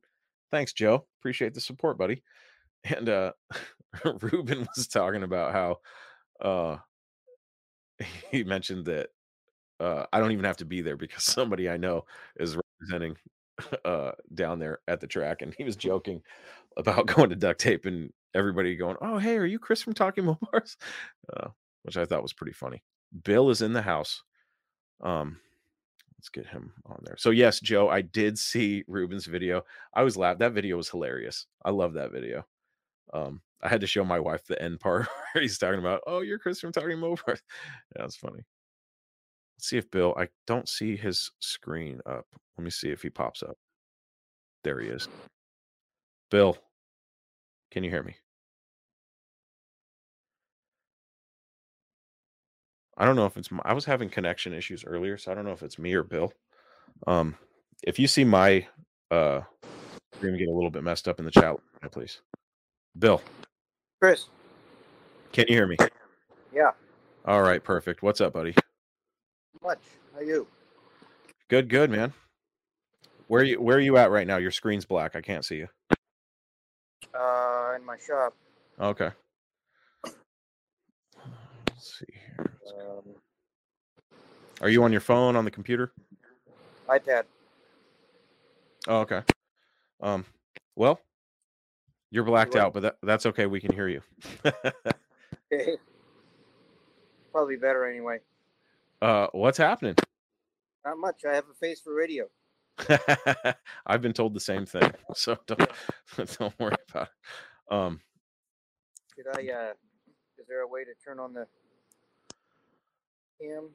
Thanks, Joe. Appreciate the support, buddy. And uh, [LAUGHS] Ruben was talking about how uh, he mentioned that uh, I don't even have to be there because somebody I know is representing [LAUGHS] uh, down there at the track, and he was joking about [LAUGHS] going to duct tape and everybody going, "Oh, hey, are you Chris from Talking Mopars?" [LAUGHS] Uh, which I thought was pretty funny. Bill is in the house. Um, let's get him on there. So yes, Joe, I did see Ruben's video. I was laughed. That video was hilarious. I love that video. Um, I had to show my wife the end part where he's talking about, "Oh, you're Chris from Talking Mopars." Yeah, that's funny. Let's see if Bill. I don't see his screen up. Let me see if he pops up. There he is. Bill, can you hear me? I don't know if it's my, I was having connection issues earlier, so I don't know if it's me or Bill. Um, if you see my uh screen get a little bit messed up in the chat, please. Bill, Chris. can you hear me? Yeah. All right, perfect. What's up, buddy? Much. How you? Good, good, man. Where you where are you at right now? Your screen's black. I can't see you. Uh, in my shop. Okay. Let's see here. Um, Are you on your phone on the computer? iPad. Oh, okay. Um, well, you're blacked out, but that, that's okay. We can hear you. [LAUGHS] [LAUGHS] Probably better anyway. Uh, what's happening? Not much. I have a face for radio. [LAUGHS] I've been told the same thing, [LAUGHS] so don't [LAUGHS] don't worry about it. Um, Did I? Uh, is there a way to turn on the cam?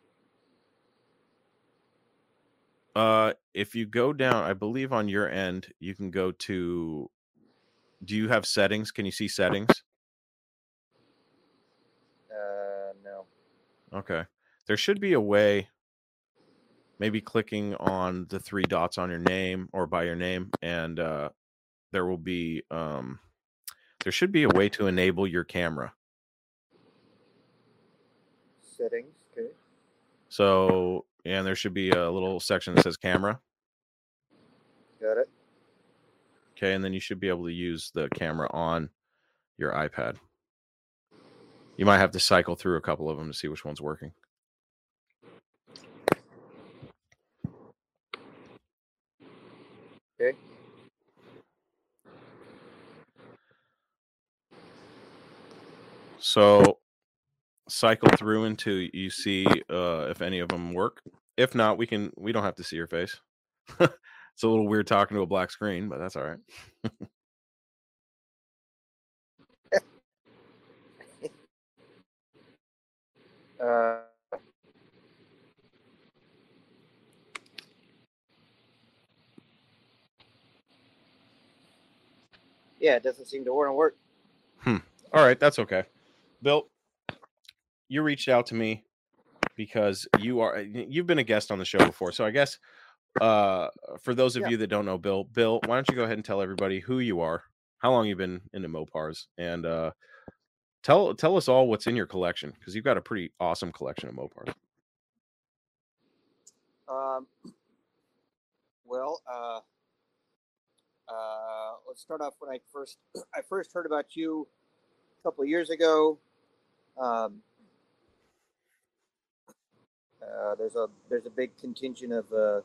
uh, if you go down, I believe on your end, you can go to. Do you have settings? Can you see settings? Uh, no. Okay. There should be a way, maybe clicking on the three dots on your name or by your name, and uh, there will be um, there should be a way to enable your camera. Settings. Okay. So, and there should be a little section that says camera. Got it. Okay, and then you should be able to use the camera on your iPad. You might have to cycle through a couple of them to see which one's working. Okay. So cycle through until you see uh, if any of them work. If not, we can. We don't have to see your face. [LAUGHS] it's a little weird talking to a black screen, but that's all right. [LAUGHS] [LAUGHS] Uh, yeah, it doesn't seem to want to work. Hmm. All right, that's okay. Bill, you reached out to me because you are you've been a guest on the show before. So I guess uh for those of Yeah. you that don't know Bill, Bill, why don't you go ahead and tell everybody who you are, how long you've been into Mopars, and uh tell tell us all what's in your collection because you've got a pretty awesome collection of Mopars. Um, well, uh, uh, let's start off when I first [CLEARS THROAT] I first heard about you a couple of years ago. Um, uh, there's a there's a big contingent of uh,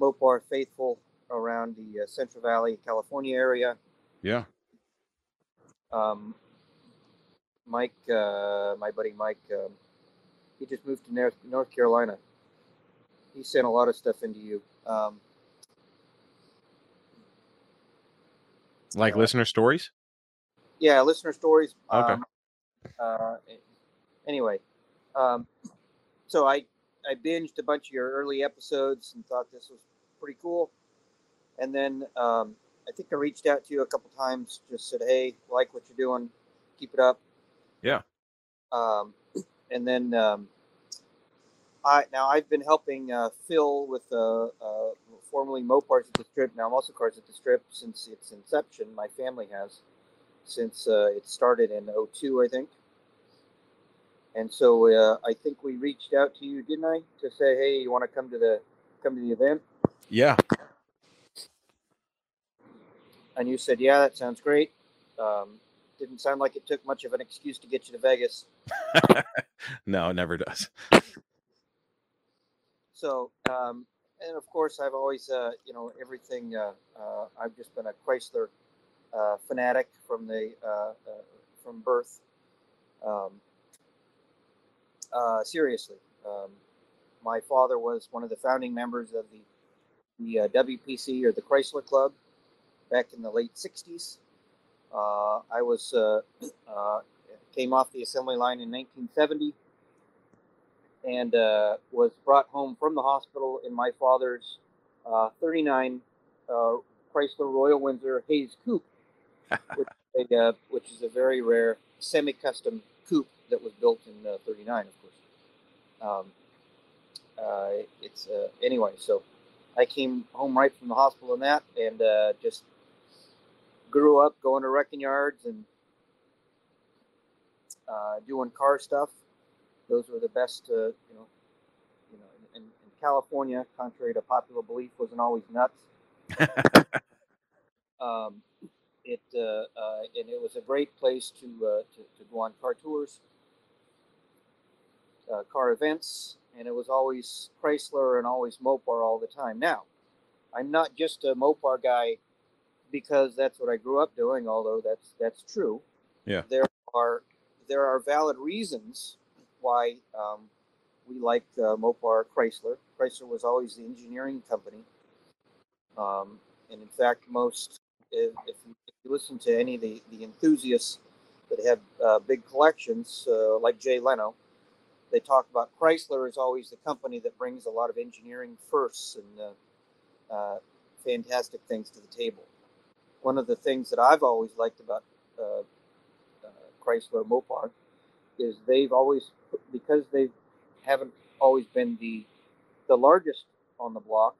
Mopar faithful around the uh, Central Valley, California area. Yeah. Um, Mike, uh, my buddy Mike, um, he just moved to North, North Carolina. He sent a lot of stuff into you. Um, Like Uh, listener stories? yeah, listener stories. Okay. Um, uh, anyway, um, so I I binged a bunch of your early episodes and thought this was pretty cool. And then um, I think I reached out to you a couple times, just said, "Hey, like what you're doing, keep it up." Yeah. Um, and then um, I now I've been helping uh, Phil with uh, uh, formerly Mopars at the Strip, now Muscle Cars at the Strip since its inception. My family has since uh, it started in 02, I think. And so uh, I think we reached out to you, didn't I, to say, hey, you want to come to the come to the event? Yeah. And you said, yeah, that sounds great. Um, didn't sound like it took much of an excuse to get you to Vegas. [LAUGHS] no, it never does. [LAUGHS] So, um, and of course, I've always, uh, you know, everything. Uh, uh, I've just been a Chrysler uh, fanatic from the from birth. Um, seriously, um, my father was one of the founding members of the the WPC or the Chrysler Club back in the late '60s. Uh, I was [CLEARS THROAT] came off the assembly line in 1970 and uh, was brought home from the hospital in my father's uh, 39 uh, Chrysler Royal Windsor Hayes Coupe, [LAUGHS] which, is a, uh, which is a very rare semi-custom coupe that was built in uh, 39, of course. Um, uh, it's uh, anyway, so I came home right from the hospital in that, and uh, just grew up going to wrecking yards and uh, doing car stuff those were the best, uh, you know, you know, in, in California, contrary to popular belief, wasn't always nuts. [LAUGHS] um, it uh, uh, and it was a great place to uh, to, to go on car tours, uh, car events, and it was always Chrysler and always Mopar all the time. Now, I'm not just a Mopar guy because that's what I grew up doing, although that's that's true. Yeah. There are there are valid reasons why um, we liked uh, Mopar Chrysler. Chrysler was always the engineering company. Um, and in fact, most, if, if, you, if you listen to any of the, the enthusiasts that have uh, big collections, uh, like Jay Leno, they talk about Chrysler is always the company that brings a lot of engineering firsts and uh, uh, fantastic things to the table. One of the things that I've always liked about uh, Chrysler Mopar is they've always because they haven't always been the the largest on the block.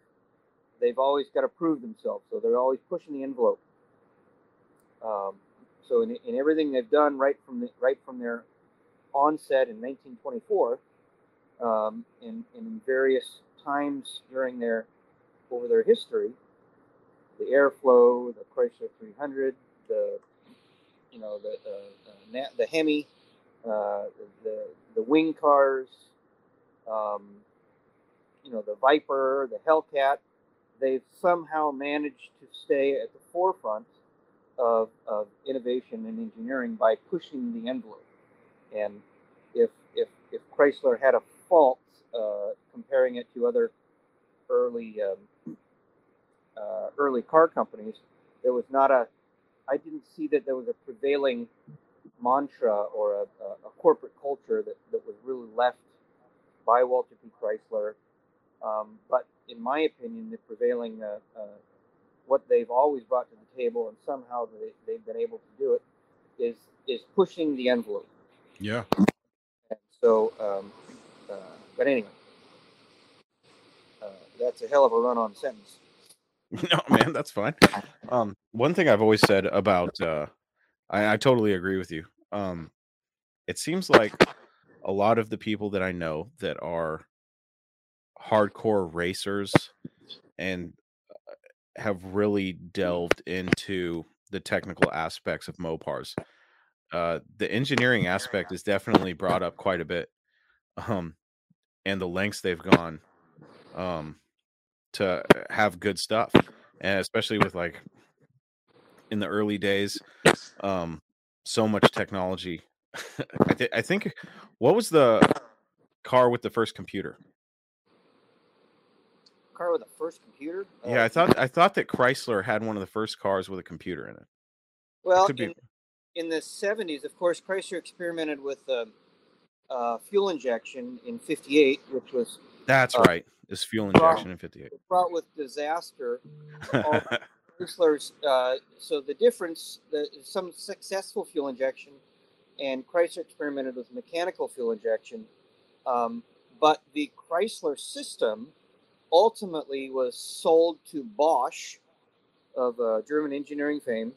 They've always got to prove themselves, so they're always pushing the envelope. Um, so in, in everything they've done, right from the, right from their onset in 1924, um, in, in various times during their over their history, the airflow, the Chrysler 300, the you know the uh, uh, the Hemi, uh, the the wing cars, um, you know, the Viper, the Hellcat, they've somehow managed to stay at the forefront of, of innovation and engineering by pushing the envelope. And if if if Chrysler had a fault uh, comparing it to other early um, uh, early car companies, there was not a I didn't see that there was a prevailing mantra or a, a, a corporate culture that, that was really left by Walter P. Chrysler. Um, but in my opinion, the prevailing, uh, uh, what they've always brought to the table, and somehow they, they've been able to do it, is is pushing the envelope. Yeah. And so, um, uh, but anyway, uh, that's a hell of a run-on sentence. [LAUGHS] no, man, that's fine. Um, one thing I've always said about, uh, I, I totally agree with you. Um, it seems like a lot of the people that I know that are hardcore racers and uh, have really delved into the technical aspects of Mopars. Uh, the engineering aspect is definitely brought up quite a bit, um, and the lengths they've gone um, to have good stuff, and especially with like in the early days, [COUGHS] um, so much technology. I, th- I think what was the car with the first computer? Car with the first computer? Yeah, I thought I thought that Chrysler had one of the first cars with a computer in it. Well, be- in, in the 70s, of course, Chrysler experimented with uh, uh, fuel injection in 58, which was That's uh, right. Is fuel injection in '58. Brought with disaster. all- [LAUGHS] Chrysler's, uh, so the difference, the, some successful fuel injection, and Chrysler experimented with mechanical fuel injection. Um, but the Chrysler system ultimately was sold to Bosch of uh, German engineering fame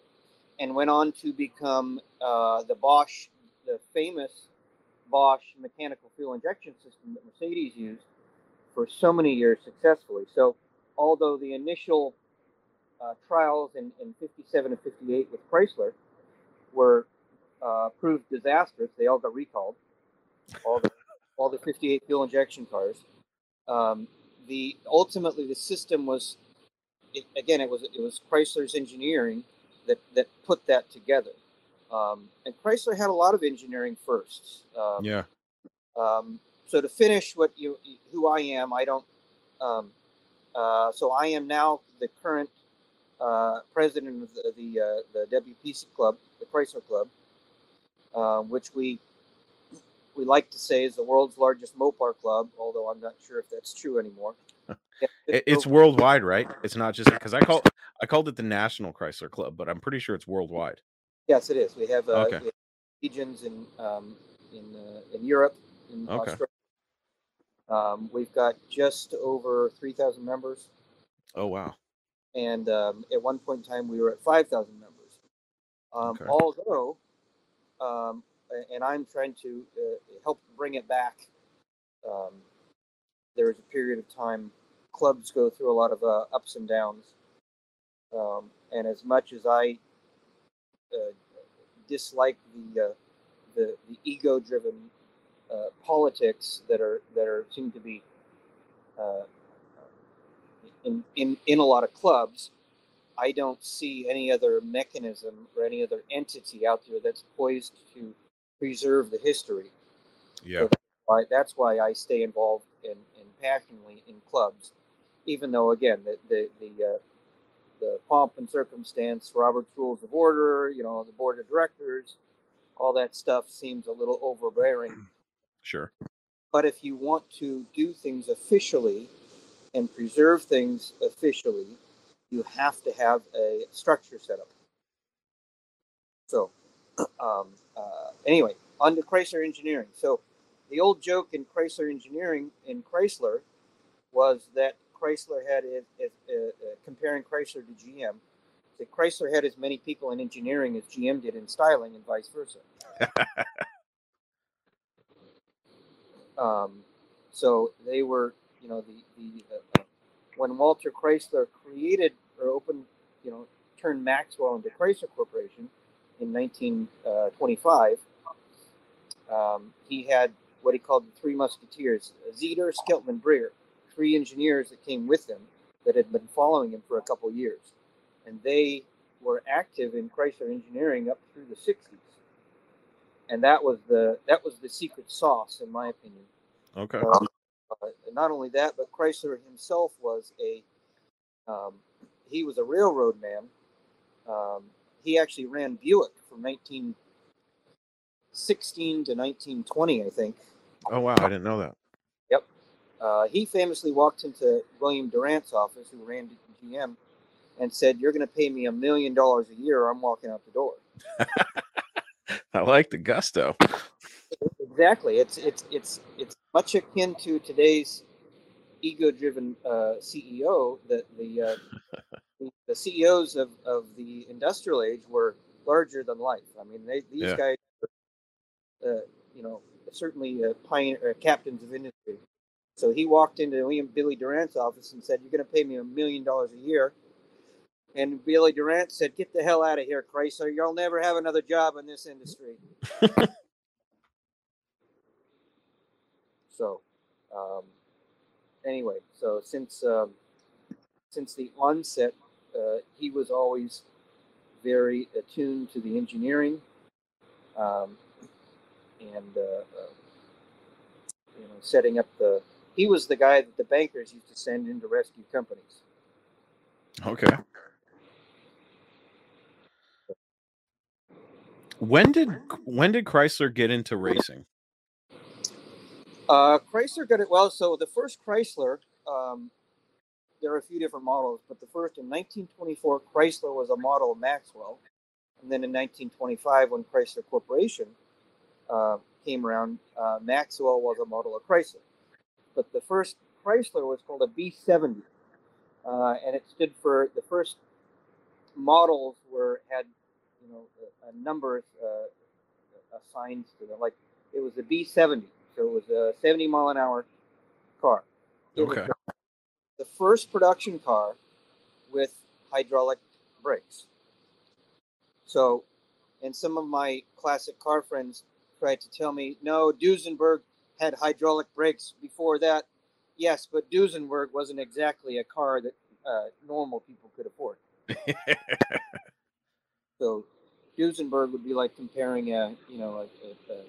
and went on to become uh, the Bosch, the famous Bosch mechanical fuel injection system that Mercedes used for so many years successfully. So, although the initial uh, trials in, in 57 and 58 with Chrysler were uh, proved disastrous, they all got recalled. All the all the 58 fuel injection cars. Um, the ultimately the system was it, again it was it was Chrysler's engineering that that put that together. Um, and Chrysler had a lot of engineering firsts. Um, yeah. um, so to finish what you who I am, I don't. Um, uh, so I am now the current uh, president of the the, uh, the WPC club, the Chrysler Club, uh, which we we like to say is the world's largest Mopar club. Although I'm not sure if that's true anymore. [LAUGHS] Yeah, It- it's worldwide, right? It's not just because I call I called it the National Chrysler Club, but I'm pretty sure it's worldwide. yes, it is. We have, uh, Okay. we have regions in um, in uh, in Europe, in Okay. Australia. Um, we've got just over three thousand members. Oh wow. And um, at one point in time we were at 5,000 members. Um, Okay. Although, um, and I'm trying to uh, help bring it back. Um, there was a period of time clubs go through a lot of uh, ups and downs, um, and as much as I uh, dislike the uh, the, the ego-driven uh, politics that are that are seem to be uh, in, in, in a lot of clubs, I don't see any other mechanism or any other entity out there that's poised to preserve the history. Yeah. Why, that's why I stay involved and, and passionately in clubs, even though again the the the, uh, the pomp and circumstance, Robert's Rules of Order, you know, the board of directors, all that stuff seems a little overbearing. [CLEARS THROAT] Sure. But if you want to do things officially and preserve things officially, you have to have a structure set up. So, [CLEARS THROAT] um, uh, anyway, on to Chrysler Engineering. So, the old joke in Chrysler Engineering in Chrysler was that Chrysler had, uh, uh, comparing Chrysler to GM, that Chrysler had as many people in engineering as GM did in styling, and vice versa. [LAUGHS] Um, so they were, you know, the the uh, when Walter Chrysler created or opened, you know, turned Maxwell into Chrysler Corporation in 1925, um, he had what he called the Three Musketeers: Zeder, Skelton, Breer, three engineers that came with him that had been following him for a couple years, and they were active in Chrysler engineering up through the 60s and that was the that was the secret sauce, in my opinion. Okay. Um, uh, not only that, but Chrysler himself was a um, he was a railroad man. Um, he actually ran Buick from 1916 to 1920, I think. Oh wow, I didn't know that. Yep. Uh, he famously walked into William Durant's office, who ran GM, and said, "You're going to pay me a million dollars a year, or I'm walking out the door." [LAUGHS] I like the gusto. Exactly. It's it's it's it's much akin to today's ego-driven uh, CEO. That the, uh, [LAUGHS] the the CEOs of, of the industrial age were larger than life. I mean, they, these Yeah. guys, were, uh, you know, certainly uh, pioneer uh, captains of industry. So he walked into William Billy Durant's office and said, "You're going to pay me a million dollars a year, And Billy Durant said, "Get the hell out of here, Chrysler! You'll never have another job in this industry." [LAUGHS] so, um, anyway, so since um, since the onset, uh, he was always very attuned to the engineering, um, and uh, uh, you know, setting up the. He was the guy that the bankers used to send in to rescue companies. Okay. When did when did Chrysler get into racing? Uh, Chrysler got it well. So the first Chrysler, um, there are a few different models, but the first in 1924, Chrysler was a model Maxwell, and then in 1925, when Chrysler Corporation uh, came around, uh, Maxwell was a model of Chrysler. But the first Chrysler was called a B70, uh, and it stood for the first models were had you know a, a number uh, assigned to them. Like it was a B70, so it was a 70 mile an hour car. It Okay. the, first production car with hydraulic brakes. So, and some of my classic car friends tried to tell me, no, Duesenberg had hydraulic brakes before that. Yes, but Duesenberg wasn't exactly a car that uh, normal people could afford. [LAUGHS] So Duesenberg would be like comparing a, you know, a, a, a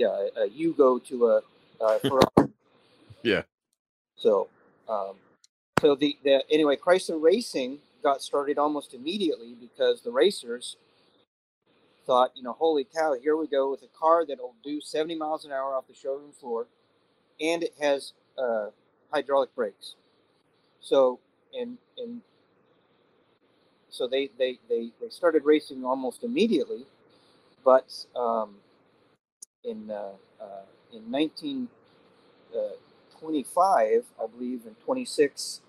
yeah, a, Yugo to a, Ferrari. [LAUGHS] Yeah. So, um, so the, the anyway, Chrysler Racing got started almost immediately because the racers thought, you know, holy cow, here we go with a car that'll do 70 miles an hour off the showroom floor, and it has uh, hydraulic brakes. So, and and so they, they, they, they started racing almost immediately, but um, in uh, uh, in 1925, I believe, in 26,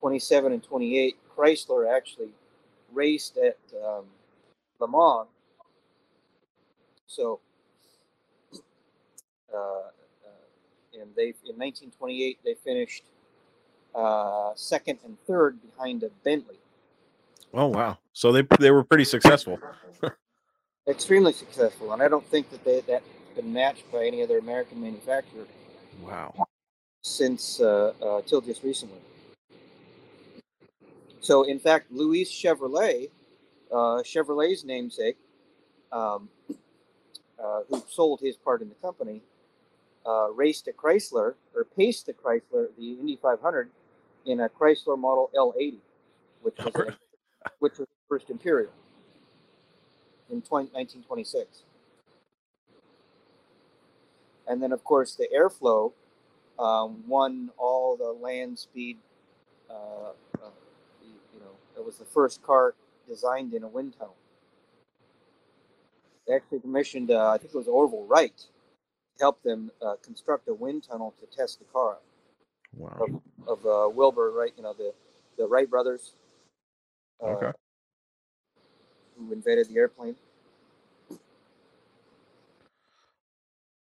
27, and 28, Chrysler actually raced at um, Le Mans. So, uh, uh, and they in 1928 they finished uh, second and third behind a Bentley. Oh wow! So they they were pretty successful. [LAUGHS] extremely successful, and I don't think that they, that's been matched by any other American manufacturer Wow. since uh, uh, till just recently. So, in fact, Louis Chevrolet, uh, Chevrolet's namesake, um, uh, who sold his part in the company, uh, raced a Chrysler or paced the Chrysler, the Indy 500, in a Chrysler Model L80, which [LAUGHS] was a, which was the first Imperial in 20, 1926. And then, of course, the Airflow um, won all the land speed. Uh, uh, you, know, it was the first car designed in a wind tunnel. They actually commissioned, uh, I think it was Orville Wright, to help them uh, construct a wind tunnel to test the car Wow. of uh, Wilbur Wright. You know, the the Wright brothers. uh, Okay. Who invented the airplane?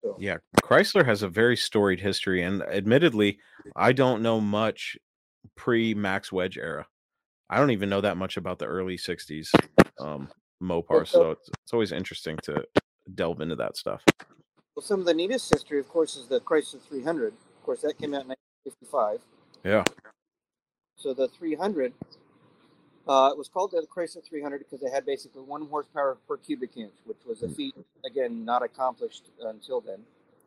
So, Yeah, Chrysler has a very storied history, and admittedly, I don't know much pre Max Wedge era. I don't even know that much about the early '60s um, Mopar, so it's, it's always interesting to delve into that stuff. Well, some of the neatest history, of course, is the Chrysler 300. Of course, that came out in 1955. Yeah. So the 300, uh, it was called the Chrysler 300 because it had basically one horsepower per cubic inch, which was a feat again not accomplished until then.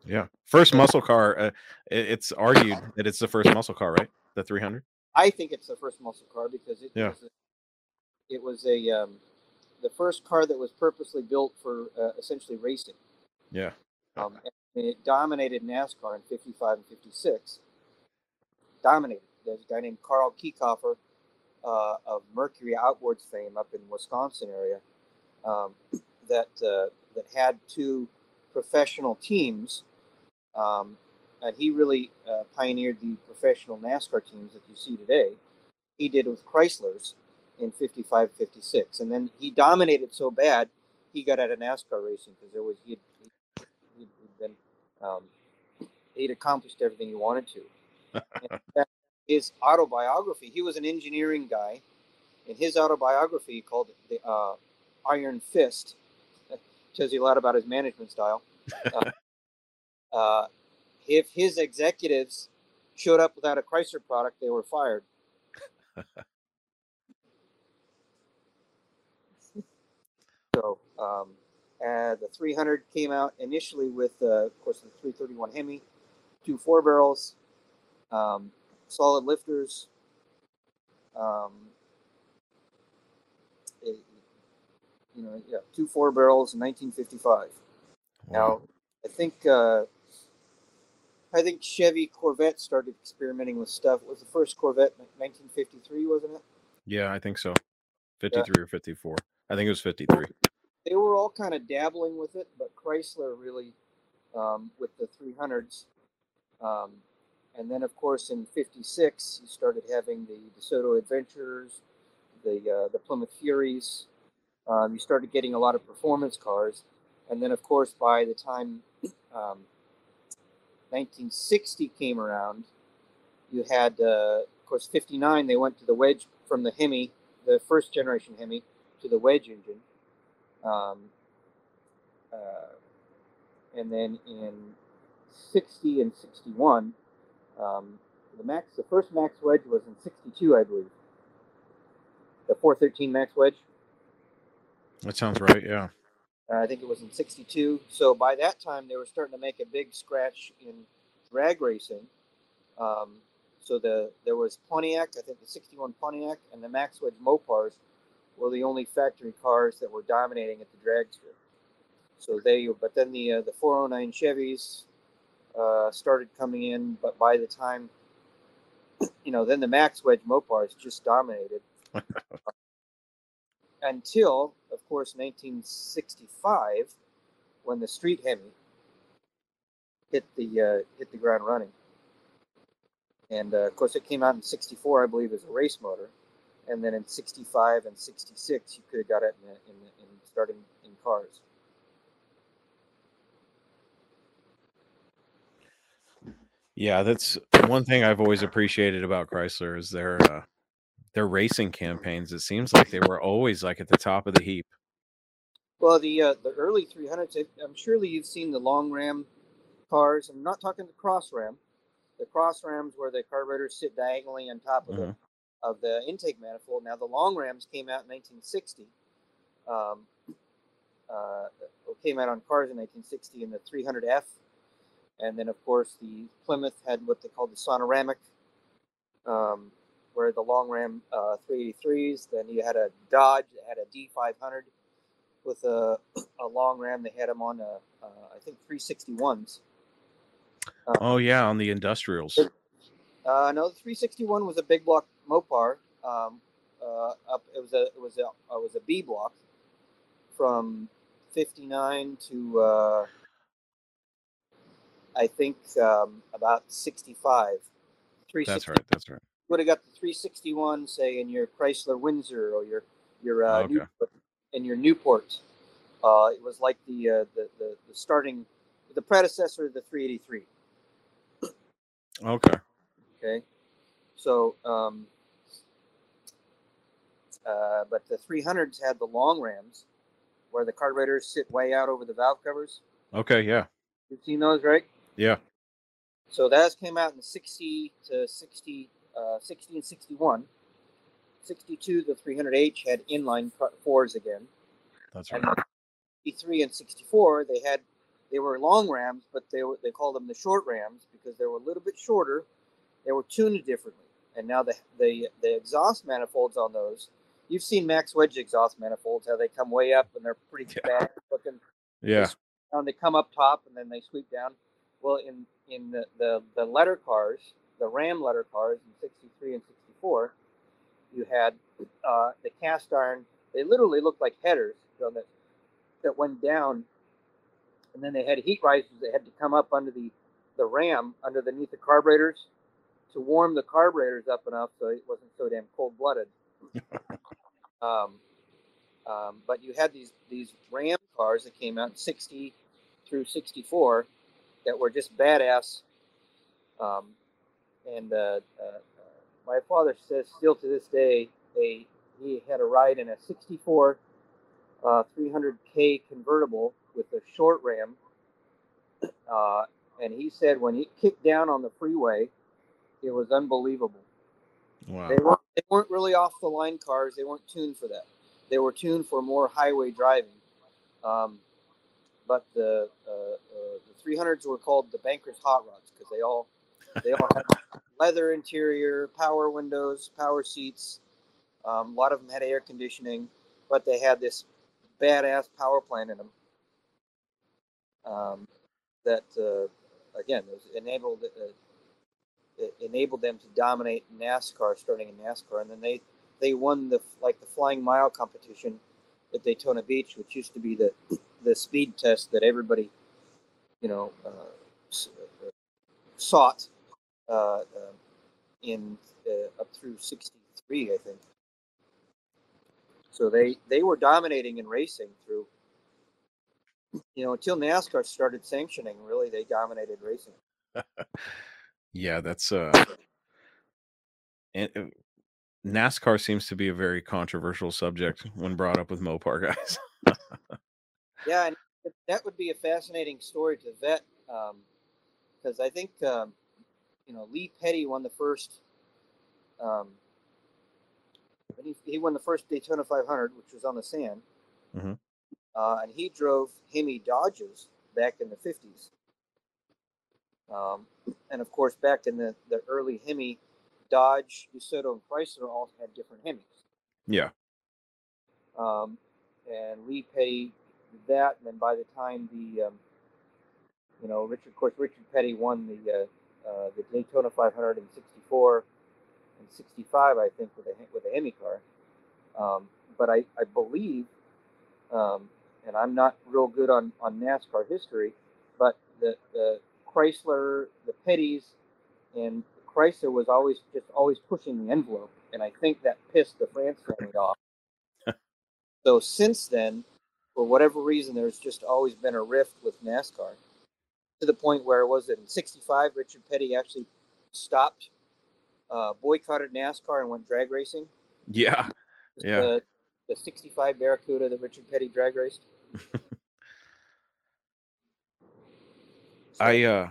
Yeah. First muscle car. Uh, it's argued that it's the first muscle car, right? The 300. I think it's the first muscle car because it Yeah. was a, it was a um, the first car that was purposely built for uh, essentially racing. Yeah. Um, and it dominated NASCAR in 55 and 56. Dominated. There's a guy named Carl Kiekhaefer uh, of Mercury Outboards fame up in the Wisconsin area um, that uh, that had two professional teams, um, and he really uh, pioneered the professional NASCAR teams that you see today. He did with Chryslers in 55, 56, and then he dominated so bad he got out of NASCAR racing because there was he'd, he'd, he'd been um, he'd accomplished everything he wanted to. [LAUGHS] And in, fact, his autobiography. He was an engineering guy. In his autobiography, called the uh, Iron Fist. [LAUGHS] tells you a lot about his management style. Uh, [LAUGHS] uh, if his executives showed up without a Chrysler product, they were fired. [LAUGHS] so, um, uh, the 300 came out initially with, uh, of course, the 331 Hemi, two four barrels, um, solid lifters. Um, it, you know, yeah, two four barrels in 1955. Now, I think uh, I think Chevy Corvette started experimenting with stuff. It was the first Corvette 1953, wasn't it? Yeah, I think so. 53 or 54. I think it was 53. They were all kind of dabbling with it, but Chrysler really, um, with the 300s. Um, and then, of course, in 56, you started having the DeSoto Adventures, the, uh, the Plymouth Furies. Um, you started getting a lot of performance cars. And then, of course, by the time um, 1960 came around, you had, uh, of course, 59, they went to the wedge from the Hemi, the first generation Hemi, to the wedge engine. Um, uh, and then in 60 and 61, um, the max, the first max wedge was in 62, I believe. The 413 max wedge. That sounds right. Yeah. Uh, I think it was in 62. So by that time, they were starting to make a big scratch in drag racing. Um, so the there was Pontiac, I think the 61 Pontiac, and the Max Wedge Mopars were the only factory cars that were dominating at the drag strip. So they, you but then the uh, the 409 Chevys uh, started coming in, but by the time, [CLEARS THROAT] you know, then the Max Wedge Mopars just dominated. [LAUGHS] Until, of course, 1965, when the Street Hemi hit the uh, hit the ground running. And uh, of course, it came out in '64, I believe, as a race motor, and then in '65 and '66, you could have got it in, in, in starting in cars. Yeah, that's one thing I've always appreciated about Chrysler is their uh, their racing campaigns. It seems like they were always like at the top of the heap. Well, the uh, the early 300s, I'm surely you've seen the long ram cars. I'm not talking the cross ram. The cross rams where the carburetors sit diagonally on top of Mhm. the of the intake manifold. Now the long rams came out in 1960. Um, uh, came out on cars in 1960 in the 300F, and then of course the Plymouth had what they called the Sonoramic, um, where the long ram uh, 383s. Then you had a Dodge that had a D500 with a, a long ram. They had them on a, uh, I think 361s. Oh yeah, on the industrials. Uh, no, the 361 was a big block Mopar. Um, uh, up, it was a it was a it was a B block from 59 to uh, I think um, about 65. That's right. That's right. Would have got the 361, say in your Chrysler Windsor or your your uh, Okay. Newport, in your Newport. Uh, it was like the, uh, the the the starting the predecessor of the 383. Okay. Okay, so um, uh, but the 300s had the long rams, where the carburetors sit way out over the valve covers. Okay. Yeah. You've seen those, right? Yeah. So that came out in 60 to 60, uh, 60 and 61. 62, the 300H had inline fours again. That's And right. 63 and 64, they had they were long rams, but they were they called them the short rams because they were a little bit shorter. They were tuned differently, and now the the the exhaust manifolds on those. You've seen Max Wedge exhaust manifolds, how they come way up and they're pretty Yeah. bad looking. Yeah. And they come up top and then they sweep down. Well, in in the the, the letter cars, the Ram letter cars in '63 and '64, you had uh, the cast iron. They literally looked like headers so that that went down, and then they had heat risers that had to come up under the the ram underneath the carburetors to warm the carburetors up enough so it wasn't so damn cold blooded. [LAUGHS] um, um, but you had these these Ram cars that came out in '60 through '64 that were just badass. Um, and uh, uh, my father says still to this day, they he had a ride in a 64 uh, 300k convertible with a short ram, uh, and he said when he kicked down on the freeway, it was unbelievable. Wow. They weren't they weren't really off the line cars. They weren't tuned for that. They were tuned for more highway driving. Um, but the uh, uh, the 300s were called the Bankers Hot Rods because they all they all had [LAUGHS] leather interior, power windows, power seats. Um, a lot of them had air conditioning, but they had this badass power plant in them um, that uh, again enabled uh, it enabled them to dominate NASCAR starting in NASCAR, and then they they won the like the flying mile competition at Daytona Beach, which used to be the the speed test that everybody you know uh, sought uh, in uh, up through '63, I think. So they they were dominating in racing through you know until NASCAR started sanctioning. Really, they dominated racing. [LAUGHS] yeah, that's uh, and uh, NASCAR seems to be a very controversial subject when brought up with Mopar guys. [LAUGHS] yeah, and that would be a fascinating story to vet because um, I think um, you know Lee Petty won the first. Um, he, he won the first Daytona 500, which was on the sand, mm-hmm. uh, and he drove Hemi Dodges back in the 50s. Um, and of course, back in the, the early Hemi, Dodge, DeSoto, and Chrysler all had different Hemis. Yeah. Um, and Lee Petty that, and then by the time the, um, you know, Richard, of course, Richard Petty won the uh, uh, the Daytona 500 in '64 and '65, I think, with a with a Hemi car. Um, but I, I believe, um, and I'm not real good on, on NASCAR history, but the, the Chrysler, the Petties, and Chrysler was always just always pushing the envelope, and I think that pissed the France family off. [LAUGHS] so since then, for whatever reason, there's just always been a rift with NASCAR to the point where was it was in '65. Richard Petty actually stopped, uh, boycotted NASCAR and went drag racing. Yeah, yeah. The, the '65 Barracuda that Richard Petty drag raced. so, [LAUGHS] I uh,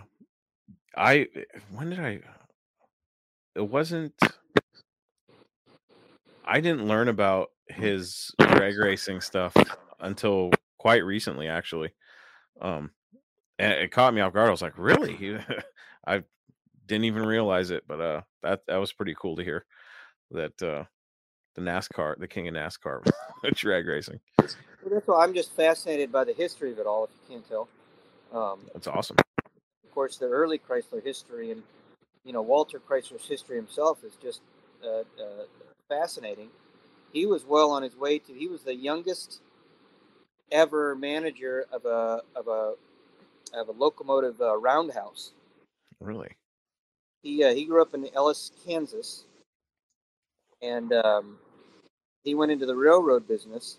I when did I? It wasn't. I didn't learn about his drag racing stuff until quite recently, actually. Um, and it caught me off guard. I was like, "Really?" [LAUGHS] I didn't even realize it, but uh, that that was pretty cool to hear that uh, the NASCAR, the king of NASCAR, [LAUGHS] drag racing. Well, that's why I'm just fascinated by the history of it all. If you can't tell, um, that's awesome. Of course, the early Chrysler history and you know Walter Chrysler's history himself is just uh, uh, fascinating. He was well on his way to. He was the youngest ever manager of a of a of a locomotive uh, roundhouse. Really? He uh, he grew up in Ellis, Kansas, and um, he went into the railroad business,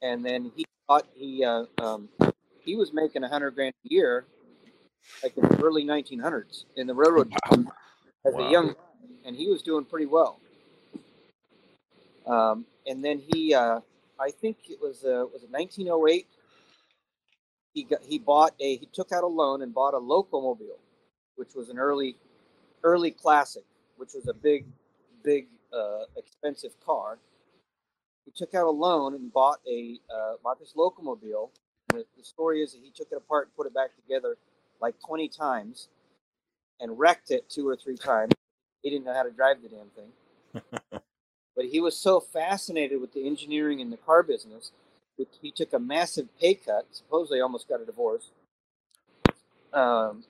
and then he thought he uh, um, he was making a hundred grand a year, like in the early 1900s in the railroad wow. as wow. a young, and he was doing pretty well. Um, and then he, uh, I think it was uh, was it 1908 he got he bought a he took out a loan and bought a locomobile, which was an early early classic, which was a big big uh, expensive car. He took out a loan and bought a uh, bought this locomobile. The, the story is that he took it apart and put it back together like 20 times and wrecked it two or three times. He didn't know how to drive the damn thing. [LAUGHS] but he was so fascinated with the engineering in the car business that he took a massive pay cut, supposedly almost got a divorce, um,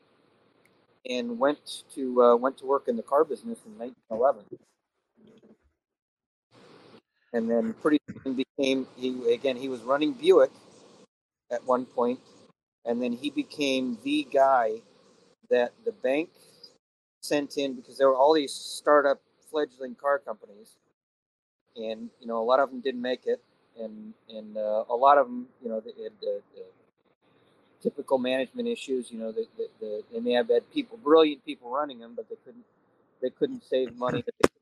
and went to uh, went to work in the car business in 1911. And then pretty soon became he again he was running Buick at one point, and then he became the guy that the bank sent in because there were all these startup fledgling car companies, and you know a lot of them didn't make it and and uh, a lot of them, you know, the, the, the typical management issues. You know, the, the, the, they may have had people, brilliant people running them, but they couldn't they couldn't save money, they couldn't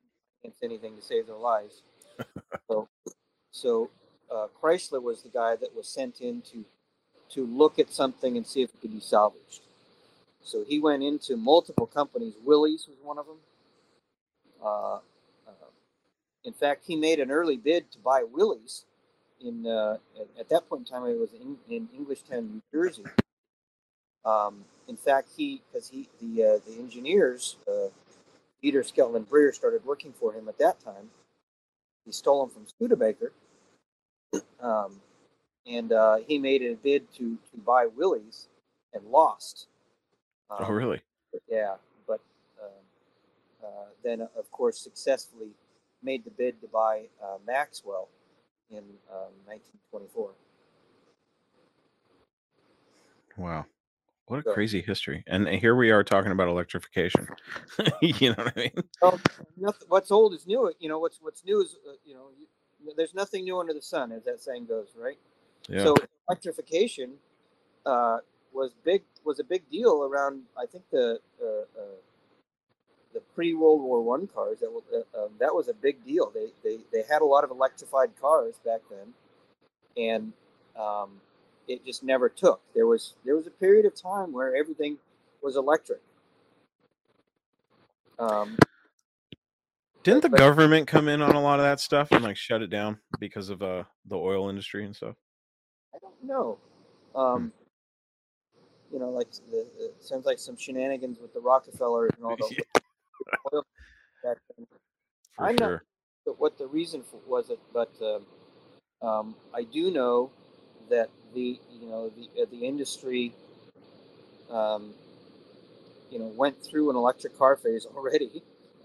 against anything to save their lives. [LAUGHS] so, so uh, Chrysler was the guy that was sent in to to look at something and see if it could be salvaged. So he went into multiple companies. Willys was one of them. Uh, in fact, he made an early bid to buy Willys. In uh, at, at, that point in time, it was in, in Englishtown, New Jersey. Um, in fact, he because he the uh, the engineers, uh, Zeder Skelton and Breer started working for him at that time. He stole them from Studebaker, um, and uh, he made a bid to to buy Willys and lost. Oh, um, oh, really? Yeah, but um, uh, then, of course, successfully made the bid to buy uh, Maxwell in 1924. Um, wow. What a so, crazy history. And here we are talking about electrification. [LAUGHS] you know what I mean? Well, nothing, what's old is new. You know, what's what's new is, uh, you know, you, there's nothing new under the sun, as that saying goes, right? Yeah. So electrification uh, was big was a big deal around I think the uh, uh, the pre World War One cars that was, uh, um, that was a big deal. They, they they had a lot of electrified cars back then, and um, it just never took. There was there was a period of time where everything was electric. Um, Didn't the but, government come in on a lot of that stuff and like shut it down because of uh the oil industry and stuff? I don't know. Um, hmm you know, like the, it sounds like some shenanigans with the Rockefellers and all [LAUGHS] the yeah. [LAUGHS] oil back then. For I'm sure. not what the reason for was it, but um, um, I do know that the you know the uh, the industry um, you know went through an electric car phase already. [LAUGHS]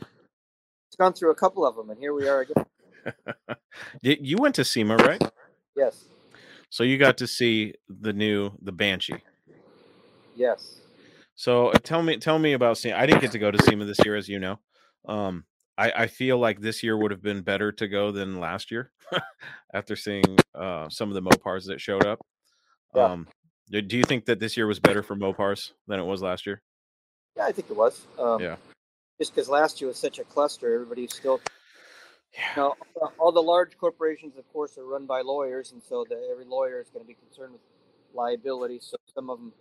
it's gone through a couple of them, and here we are again. [LAUGHS] you went to SEMA, right? Yes. So you got to see the new the Banshee. Yes. So uh, tell me, tell me about SEMA. I didn't get to go to SEMA this year, as you know. Um, I, I feel like this year would have been better to go than last year [LAUGHS] after seeing uh, some of the Mopars that showed up. Yeah. Um, do, do you think that this year was better for Mopars than it was last year? Yeah, I think it was. Um, yeah. Just because last year was such a cluster, everybody's still. Yeah. You know, all the large corporations, of course, are run by lawyers, and so the, every lawyer is going to be concerned with liability. So some of them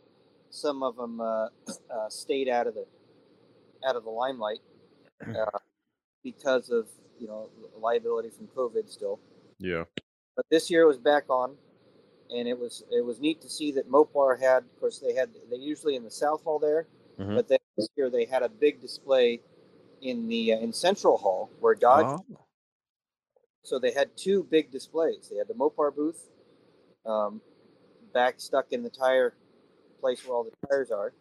some of them uh, [CLEARS THROAT] uh, stayed out of the out of the limelight [CLEARS THROAT] uh, because of you know liability from COVID still. Yeah. But this year it was back on, and it was it was neat to see that Mopar had. Of course, they had they usually in the South Hall there, mm-hmm. but this year they had a big display in the uh, in Central Hall where Dodge. Oh. So they had two big displays. They had the Mopar booth, um, back stuck in the tire place where all the tires are.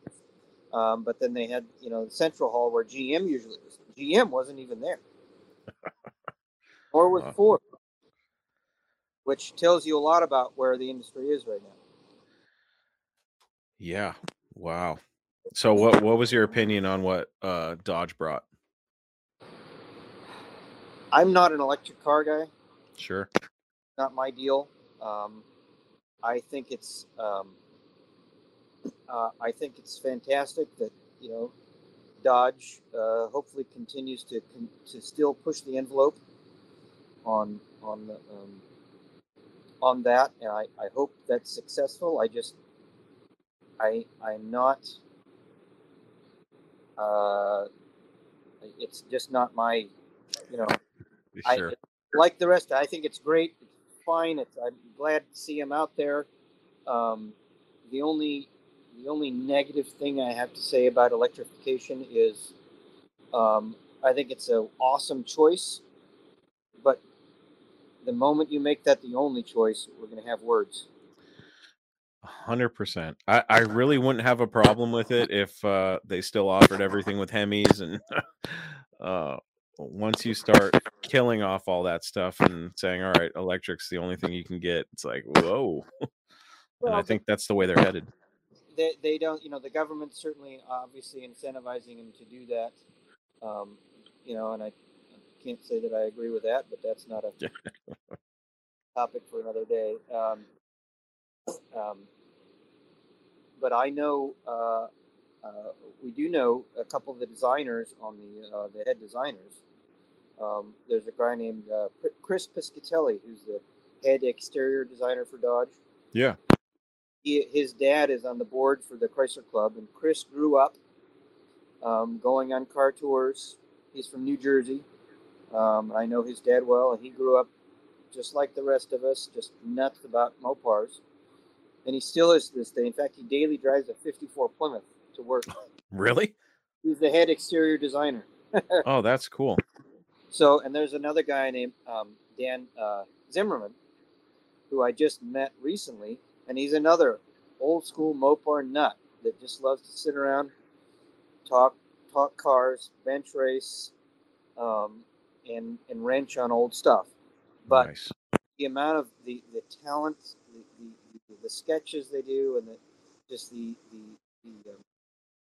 Um, but then they had, you know, the central hall where GM usually was. GM wasn't even there, [LAUGHS] or was wow. Ford, which tells you a lot about where the industry is right now. Yeah. Wow. So what what was your opinion on what uh, Dodge brought? I'm not an electric car guy. Sure. Not my deal. Um, I think it's um, uh, I think it's fantastic that you know Dodge uh, hopefully continues to to still push the envelope on on the, um, on that, and I, I hope that's successful. I just I I'm not. Uh, it's just not my, you know. Sure. I like the rest. I think it's great. It's fine. It's, I'm glad to see him out there. Um, the only the only negative thing I have to say about electrification is um, I think it's an awesome choice, but the moment you make that the only choice, we're going to have words. Hundred percent. I, I really wouldn't have a problem with it if uh, they still offered everything with Hemis and [LAUGHS] uh, once you start killing off all that stuff and saying, "All right, electric's the only thing you can get," it's like, whoa. [LAUGHS] Well, and I think that's the way they're headed they, they don't, you know, the government certainly obviously incentivizing them to do that. Um, you know, and I can't say that I agree with that, but that's not a [LAUGHS] topic for another day. Um, um, but I know, uh, uh, we do know a couple of the designers on the, uh, the head designers Um, there's a guy named uh, Chris Piscatelli, who's the head exterior designer for Dodge. Yeah. He, his dad is on the board for the Chrysler Club, and Chris grew up um, going on car tours. He's from New Jersey. Um, I know his dad well, and he grew up just like the rest of us, just nuts about Mopars. And he still is to this day. In fact, he daily drives a 54 Plymouth to work. Really? He's the head exterior designer. [LAUGHS] oh, that's cool. So, and there's another guy named um, Dan uh, Zimmerman, who I just met recently, and he's another old school Mopar nut that just loves to sit around, talk, talk cars, bench race, um, and and wrench on old stuff. But nice. the amount of the the talent, the the, the sketches they do, and the just the the, the um,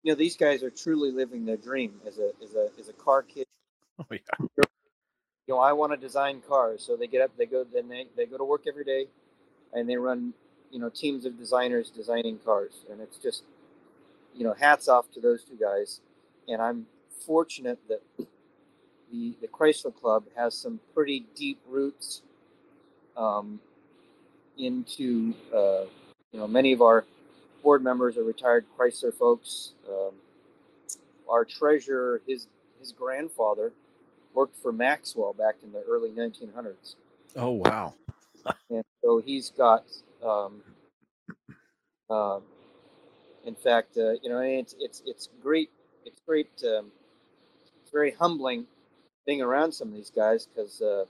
you know these guys are truly living their dream as a as a as a car kid. Oh yeah. You know, I want to design cars, so they get up, they go, then they, they go to work every day, and they run, you know, teams of designers designing cars, and it's just, you know, hats off to those two guys, and I'm fortunate that the the Chrysler Club has some pretty deep roots um, into, uh, you know, many of our board members are retired Chrysler folks. Um, our treasurer, his his grandfather, worked for Maxwell back in the early 1900s. Oh wow! and so he's got, um, uh, in fact, uh, you know, it's it's it's great. It's great. Um, it's very humbling being around some of these guys because, uh,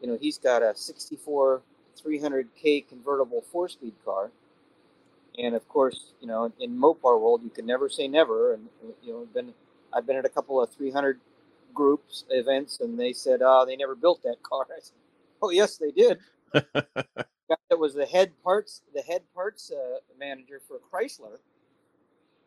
you know, he's got a 64 300k convertible four-speed car and of course, you know, in Mopar world, you can never say never. And you know, I've been I've been at a couple of 300 groups events, and they said, "Oh, they never built that car." [LAUGHS] I said, "Oh, yes, they did." [LAUGHS] that was the head parts the head parts uh, manager for Chrysler.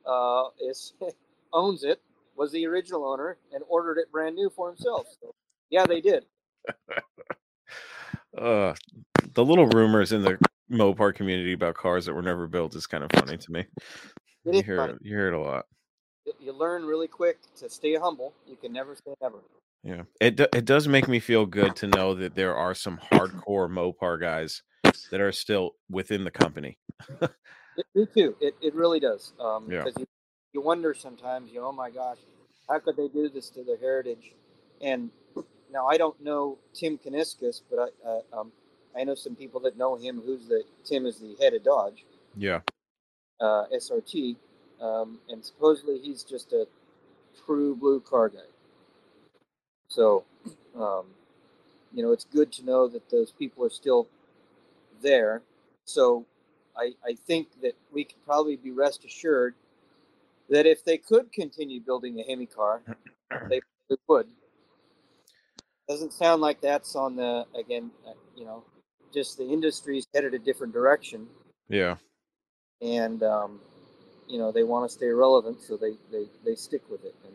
Uh, is [LAUGHS] owns it was the original owner and ordered it brand new for himself. So, yeah, they did. [LAUGHS] uh, the little rumors in the Mopar community about cars that were never built is kind of funny to me. It you hear funny. it, you hear it a lot. You learn really quick to stay humble. You can never say never. Yeah, it it does make me feel good to know that there are some hardcore Mopar guys [LAUGHS] that are still within the company. [LAUGHS] it, me too. It, it really does. Um, yeah. You, you wonder sometimes, you know, oh my gosh, how could they do this to their heritage? And now I don't know Tim Kuniskis, but I, uh, um, I know some people that know him. Who's the Tim is the head of Dodge. Yeah. Uh, SRT, um, and supposedly he's just a true blue car guy. So, um, you know, it's good to know that those people are still there. So, I, I think that we could probably be rest assured that if they could continue building the Hemi car, [CLEARS THROAT] they, would. Doesn't sound like that's on the again, uh, you know, just the industry's headed a different direction. Yeah. And um, you know they want to stay relevant, so they they, they stick with it. And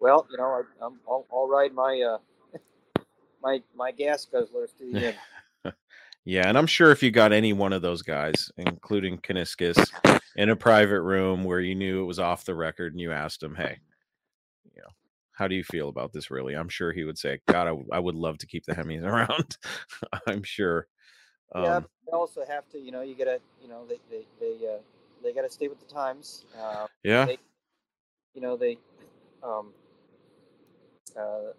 well, you know, I, I'm I'll, I'll ride my uh, [LAUGHS] my my gas guzzlers to the end. Yeah, and I'm sure if you got any one of those guys, including Kuniskis, in a private room where you knew it was off the record, and you asked him, "Hey, you know, how do you feel about this?" Really, I'm sure he would say, "God, I, I would love to keep the Hemis [LAUGHS] around." I'm sure. Um, yeah, they also have to, you know, you gotta, you know, they they they uh, they gotta stay with the times. Uh, yeah. They, you know, they, um, uh,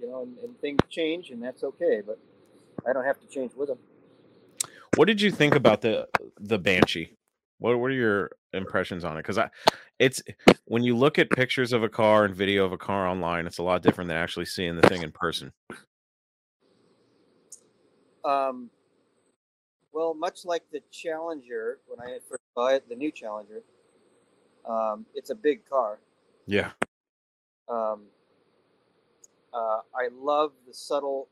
you know, and, and things change, and that's okay. But I don't have to change with them. What did you think about the the Banshee? What what are your impressions on it? Because I, it's when you look at pictures of a car and video of a car online, it's a lot different than actually seeing the thing in person. Um, well, much like the Challenger, when I first saw it, the new Challenger, um, it's a big car. Yeah. Um, uh, I love the subtle,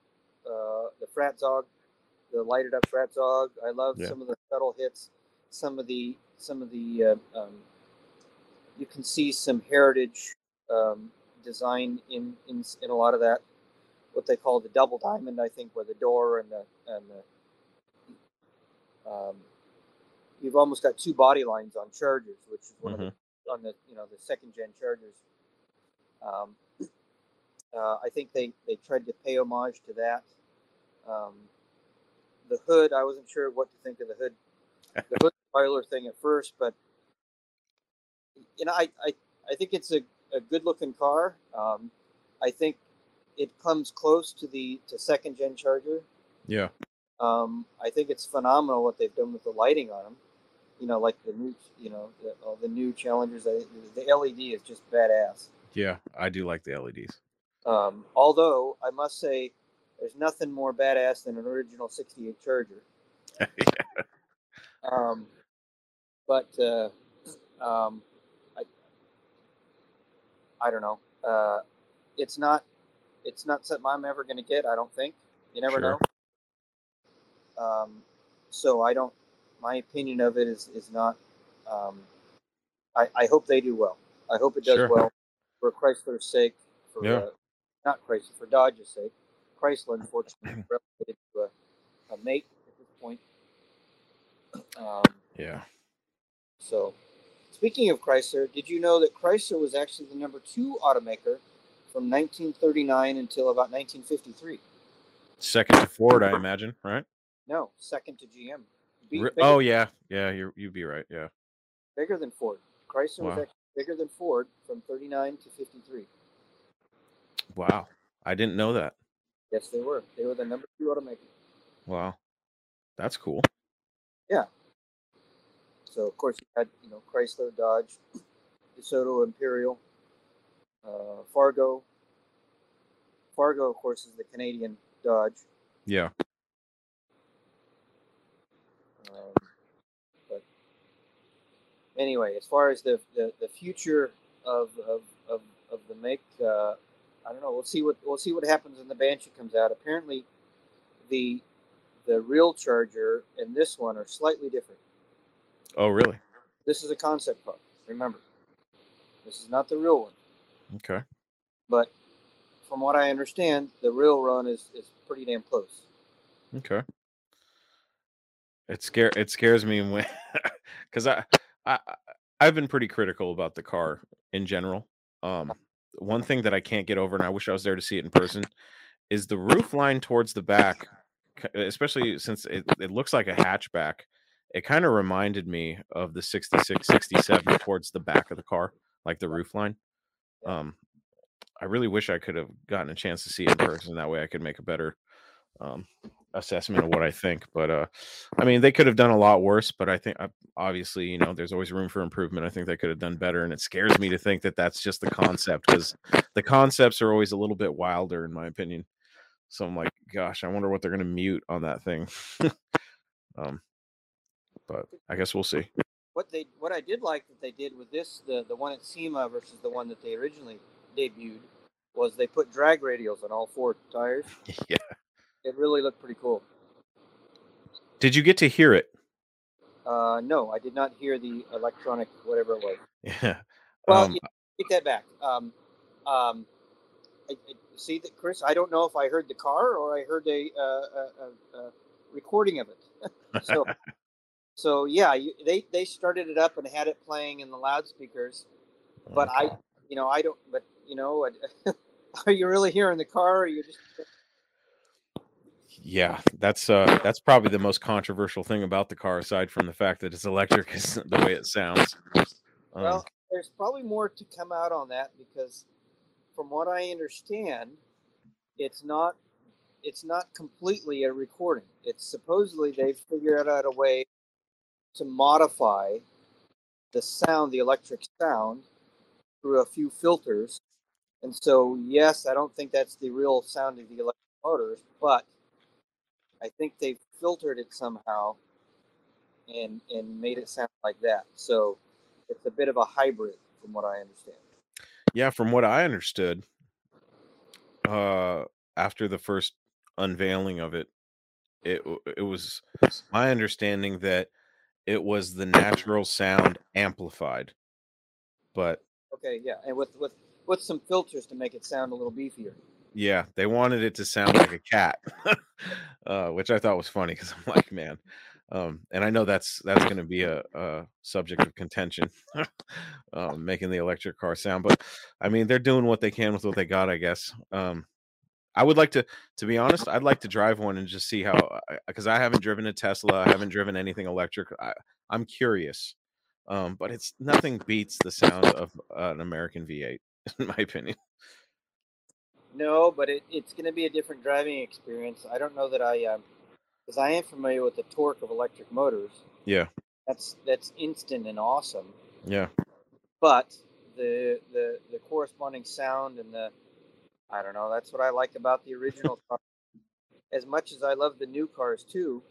uh, the Fratzog, the lighted up Fratzog. I love Yeah. some of the subtle hits, some of the some of the. Uh, um, you can see some heritage um, design in, in in a lot of that. What they call the double diamond, I think, where the door and the and the um, you've almost got two body lines on Chargers, which is one of the on the you know the second gen Chargers. Um, Uh, I think they, they tried to pay homage to that. Um, the hood, I wasn't sure what to think of the hood, the hood [LAUGHS] spoiler thing at first, but you know, I, I, I think it's a, a good looking car. Um, I think it comes close to the to second gen Charger. Yeah. Um, I think it's phenomenal what they've done with the lighting on them. You know, like the new, you know, the, all the new Challengers. The, the LED is just badass. Yeah, I do like the LEDs. Um, although I must say, there's nothing more badass than an original '68 Charger. [LAUGHS] Um, but uh, um, I, I don't know. Uh, it's not, it's not something I'm ever going to get. I don't think. You never Sure. know. Um, so I don't. My opinion of it is is not. Um, I, I hope they do well. I hope it does Sure. well for Chrysler's sake. For Yeah. uh, not Chrysler, for Dodge's sake. Chrysler, unfortunately, [CLEARS THROAT] relegated to a, a mate at this point. Um, yeah. so, speaking of Chrysler, did you know that Chrysler was actually the number two automaker from 1939 until about 1953? Second to Ford, I imagine, right? No, second to GM. Be- oh yeah, yeah. You you'd be right. Yeah. bigger than Ford. Chrysler was Wow. actually bigger than Ford from 39 to 53. Wow. I didn't know that. Yes, they were. They were the number two automaker. Wow. That's cool. Yeah. So, of course, you had you know Chrysler, Dodge, DeSoto, Imperial, uh, Fargo. Fargo, of course, is the Canadian Dodge. Yeah. Um, but anyway, as far as the, the, the future of, of, of, of the make, uh, I don't know. We'll see what we'll see what happens when the Banshee comes out. Apparently, the the real Charger and this one are slightly different. Oh really? This is a concept car. Remember, this is not the real one. Okay. But from what I understand, the real run is, is pretty damn close. Okay. It scare it scares me when [LAUGHS] because I, I I- I've been pretty critical about the car in general. Um, one thing that I can't get over, and I wish I was there to see it in person, is the roof line towards the back, especially since it, it looks like a hatchback. It kind of reminded me of the 66, 67 towards the back of the car, like the roof line. Um, I really wish I could have gotten a chance to see it in person. That way I could make a better um, assessment of what I think. But uh, I mean, they could have done a lot worse. But I think uh, obviously, you know, there's always room for improvement. I think they could have done better, and it scares me to think that that's just the concept because the concepts are always a little bit wilder, in my opinion. So I'm like, gosh, I wonder what they're going to mute on that thing. [LAUGHS] um, but I guess we'll see. What they what I did like that they did with this the the one at SEMA versus the one that they originally debuted was they put drag radials on all four tires. [LAUGHS] yeah. It really looked pretty cool. Did you get to hear it? Uh, no, I did not hear the electronic whatever it was. Yeah. Well, Um, yeah, take that back. Um, um, I, I, see that, Chris. I don't know if I heard the car or I heard a, uh, a, a, recording of it. [LAUGHS] so, so yeah, you, they they started it up and had it playing in the loudspeakers. But I, you know, I don't. But you know, [LAUGHS] are you really hearing the car? Or are you just Yeah, that's uh that's probably the most controversial thing about the car, aside from the fact that it's electric, [LAUGHS] is the way it sounds. Um, Well, there's probably more to come out on that because, from what I understand, it's not it's not completely a recording. It's supposedly they've figured out a way to modify the sound, the electric sound, through a few filters. And so, yes, I don't think that's the real sound of the electric motors, but I think they've filtered it somehow and and made it sound like that. So it's a bit of a hybrid, from what I understand. yeah, from what I understood, uh, after the first unveiling of it, it it was my understanding that it was the natural sound amplified, but Okay, yeah, and with with with some filters to make it sound a little beefier. Yeah, they wanted it to sound like a cat, [LAUGHS] uh, which I thought was funny because I'm like, man, Um, and I know that's that's going to be a, a subject of contention, um, [LAUGHS] making the electric car sound. But I mean, they're doing what they can with what they got, I guess. Um, I would like to, to be honest, I'd like to drive one and just see how, because I haven't driven a Tesla, I haven't driven anything electric. I, I'm curious, um, but it's nothing beats the sound of uh, an American V8, [LAUGHS] in my opinion. No, but it, it's going to be a different driving experience. I don't know that I, because um, I am familiar with the torque of electric motors. Yeah, that's that's instant and awesome. Yeah, but the the the corresponding sound and the I don't know. That's what I like about the original [LAUGHS] car. As much as I love the new cars too,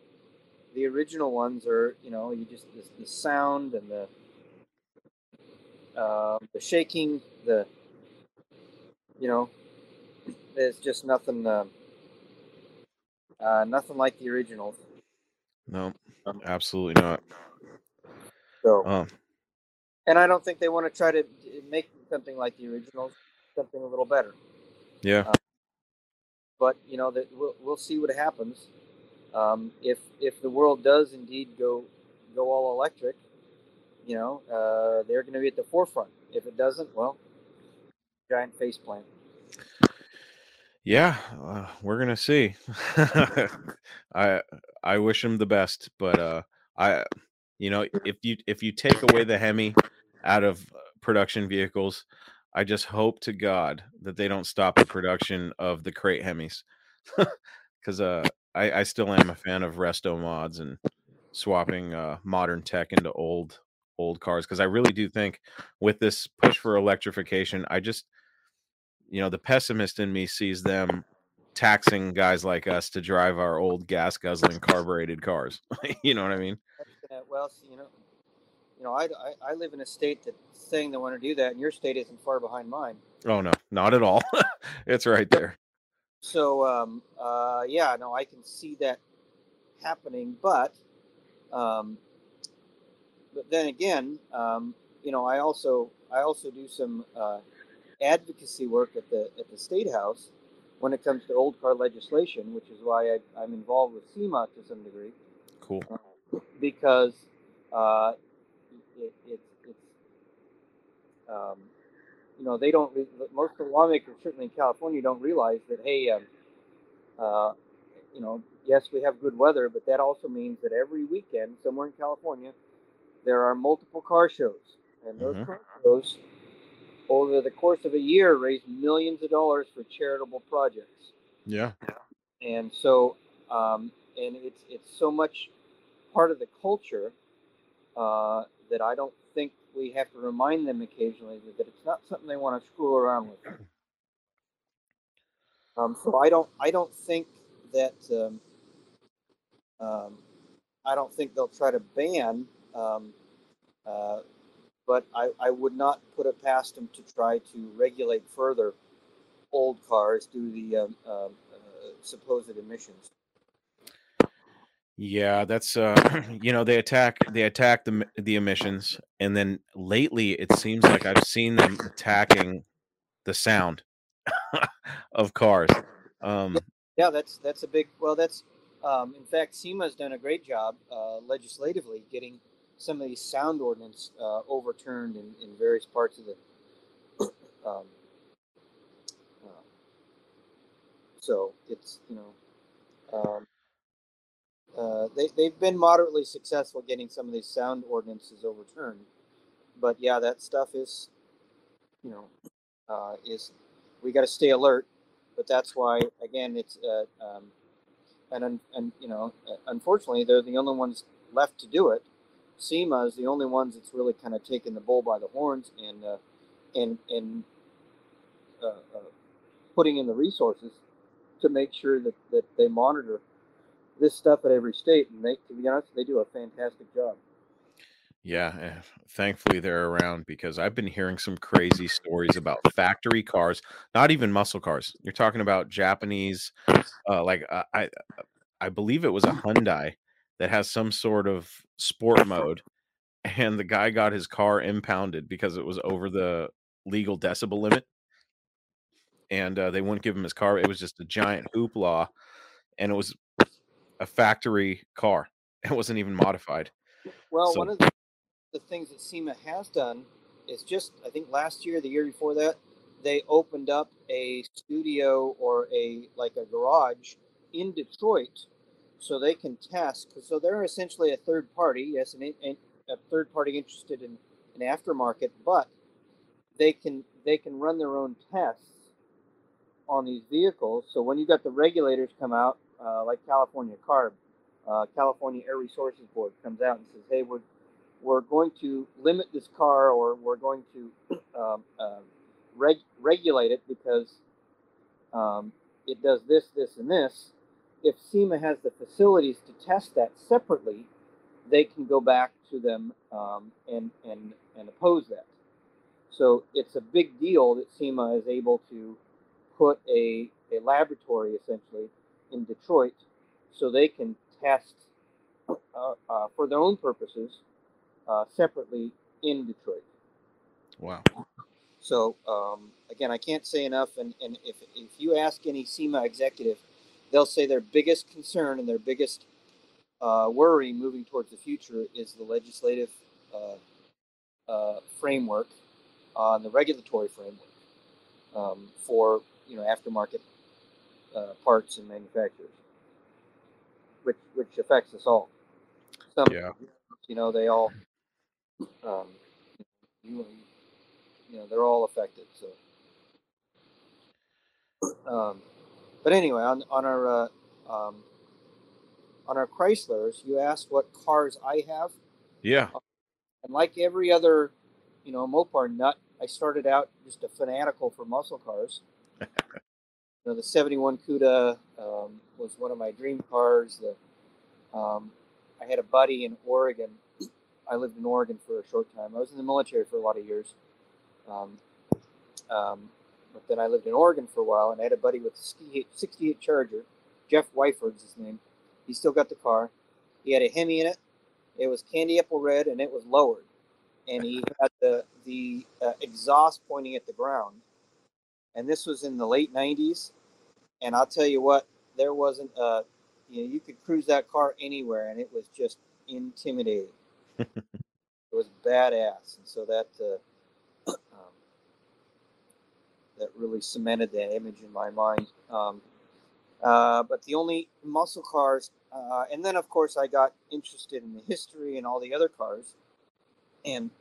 the original ones are, you know, you just the, the sound and the uh, the shaking, the you know, there's just nothing, uh, uh, nothing like the originals. No, um, absolutely not. So, um, and I don't think they want to try to make something like the originals, something a little better. Yeah. Uh, but you know that we'll, we'll see what happens. Um, if if the world does indeed go go all electric, you know uh, they're going to be at the forefront. If it doesn't, well, giant face plant. Yeah, uh, we're gonna see. [LAUGHS] I I wish him the best, but uh, I you know if you if you take away the Hemi out of production vehicles, I just hope to God that they don't stop the production of the crate Hemis, [LAUGHS] because uh, I, I still am a fan of resto mods and swapping uh, modern tech into old old cars because I really do think with this push for electrification, I just you know the pessimist in me sees them taxing guys like us to drive our old gas guzzling carbureted cars. [LAUGHS] you know what I mean? Well, you know, you know, I, I, I live in a state that's saying they want to do that, and your state isn't far behind mine. Oh no, not at all. [LAUGHS] it's right there. So, um, uh, yeah, no, I can see that happening, but, um, but then again, um, you know, I also I also do some uh, advocacy work at the at the state house when it comes to old car legislation, which is why I, am involved with SEMA to some degree. Cool. Uh, because uh, it, it, it's um, you know they don't most of the lawmakers certainly in California don't realize that hey um, uh, you know yes we have good weather but that also means that every weekend somewhere in California there are multiple car shows and those mm-hmm. car shows over the course of a year raise millions of dollars for charitable projects yeah and so um, and it's it's so much part of the culture uh, that I don't think we have to remind them occasionally that it's not something they want to screw around with. Um, so I don't I don't think that um, um, I don't think they'll try to ban, um, uh, but I, I would not put it past them to try to regulate further old cars due to the um, uh, uh, supposed emissions. Yeah, that's uh [CLEARS THROAT] you know, they attack they attack the the emissions and then lately it seems like I've seen them attacking the sound [LAUGHS] of cars. Um yeah, that's that's a big well that's um in fact SEMA's done a great job uh legislatively getting some of these sound ordinance uh, overturned in, in various parts of the [COUGHS] um, uh, so it's you know um, uh, they, they've been moderately successful getting some of these sound ordinances overturned. But yeah, that stuff is, you know, uh, is we got to stay alert. But that's why, again, it's uh, um, and and you know, uh, unfortunately, they're the only ones left to do it. SEMA is the only ones that's really kind of taken the bull by the horns and uh, and and uh, putting in the resources to make sure that, that they monitor this stuff at every state, and they, to be honest, they do a fantastic job. Yeah, eh, thankfully they're around because I've been hearing some crazy stories about factory cars, not even muscle cars. You're talking about Japanese, uh, like uh, I, I believe it was a Hyundai that has some sort of sport mode, and the guy got his car impounded because it was over the legal decibel limit, and uh, they wouldn't give him his car. It was just a giant hoopla, and it was a factory car. [LAUGHS] It wasn't even modified. Well, So- one of the, the things that SEMA has done is just, I think last year, the year before that, they opened up a studio or a like a garage in Detroit, so they can test. So they're essentially a third party, yes, an, an, a third party interested in an aftermarket, but they can they can run their own tests on these vehicles. So when you got the regulators come out, uh, like California CARB, uh, California Air Resources Board comes out and says, "Hey, we're we're going to limit this car, or we're going to [CLEARS THROAT] um, uh, reg- regulate it because um, it does this, this, and this." If SEMA has the facilities to test that separately, they can go back to them um, and and and oppose that. So it's a big deal that SEMA is able to put a, a laboratory essentially in Detroit so they can test uh, uh, for their own purposes uh, separately in Detroit. Wow. So um, again, I can't say enough. And, and if, if you ask any SEMA executive, they'll say their biggest concern and their biggest uh, worry moving towards the future is the legislative uh, uh, framework and the regulatory framework um, for you know aftermarket uh, parts and manufacturers, which which affects us all. Some, Yeah. you know, they all, um, you, you know, they're all affected. So, um, but anyway, on on our uh, um, on our Chryslers, you asked what cars I have. Yeah. And like every other, you know, Mopar nut, I started out just a fanatical for muscle cars. [LAUGHS] you know, the '71 Cuda um, was one of my dream cars. The um, I had a buddy in Oregon. I lived in Oregon for a short time. I was in the military for a lot of years. Um, um, but then I lived in Oregon for a while, and I had a buddy with a 68, 68 Charger. Jeff Wyford's his name. He still got the car. He had a Hemi in it. It was candy apple red, and it was lowered. And he [LAUGHS] had the the uh, exhaust pointing at the ground. And this was in the late '90s. And I'll tell you what, there wasn't a you know you could cruise that car anywhere, and it was just intimidating. [LAUGHS] it was badass, and so that uh, that really cemented that image in my mind. Um, uh, but the only muscle cars, uh, and then of course I got interested in the history and all the other cars, and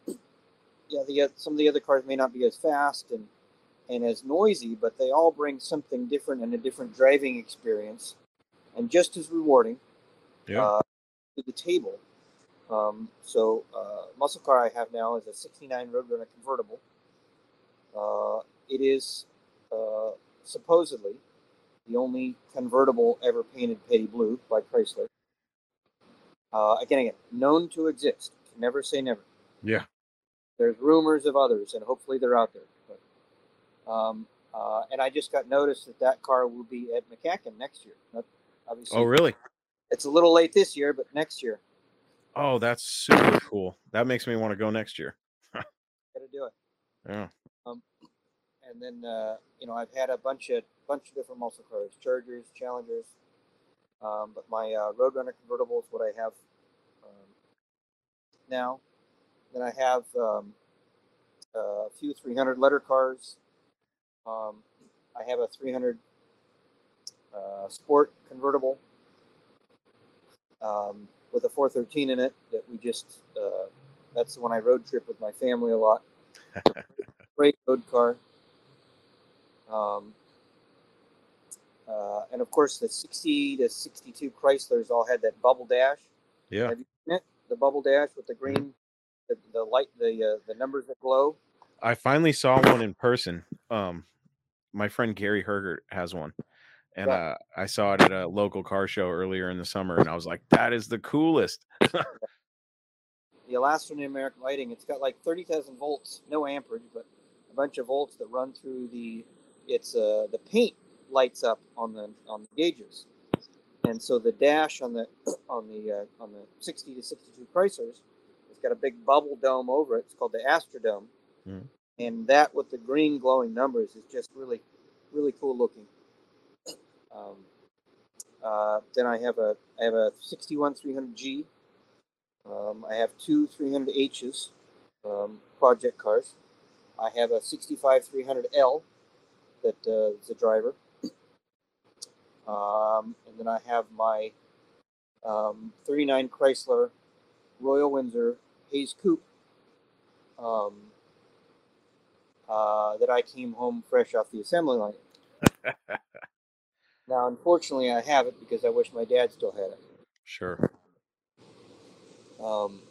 yeah, the some of the other cars may not be as fast and and as noisy, but they all bring something different and a different driving experience, and just as rewarding Yeah. uh, to the table. Um, so, uh, muscle car I have now is a '69 Roadrunner convertible. It is uh, supposedly the only convertible ever painted petty blue by Chrysler. Uh, again, again, known to exist. Never say never. Yeah. There's rumors of others, and hopefully they're out there. But, um, uh, and I just got notice that that car will be at McCacken next year. Not, obviously, Oh, really? it's a little late this year, but next year, Oh, that's super cool. That makes me want to go next year. [LAUGHS] got to do it. Yeah. And then uh, you know I've had a bunch of bunch of different muscle cars, Chargers, Challengers, um, but my uh, Roadrunner convertible is what I have um, now. Then I have um, a few 300 letter cars. Um, I have a 300 uh, Sport convertible um, with a 413 in it that we just. Uh, that's the one I road trip with my family a lot. [LAUGHS] Great road car. Um, uh, and of course, the 60 to 62 Chryslers all had that bubble dash. Yeah. Have you seen it? The bubble dash with the green, the, the light, the uh, the numbers that glow. I finally saw one in person. Um, my friend Gary Hergert has one, and Yeah. uh, I saw it at a local car show earlier in the summer, and I was like, "That is the coolest." [LAUGHS] The Elaston American Lighting. It's got like 30,000 volts, no amperage, but a bunch of volts that run through the. It's uh, the paint lights up on the on the gauges, and so the dash on the [COUGHS] on the uh, on the 60 to 62 Chryslers, it's got a big bubble dome over it. It's called the AstraDome, Mhm. and that with the green glowing numbers is just really, really cool looking. Um, Uh, then I have a I have a 61 300G. Um, I have two 300Hs, um, project cars. I have a 65 300L that uh, is a driver. Um, and then I have my um, 39 Chrysler Royal Windsor Hayes Coupe um, uh, that I came home fresh off the assembly line. [LAUGHS] now, unfortunately, I have it because I wish my dad still had it. Sure. Um,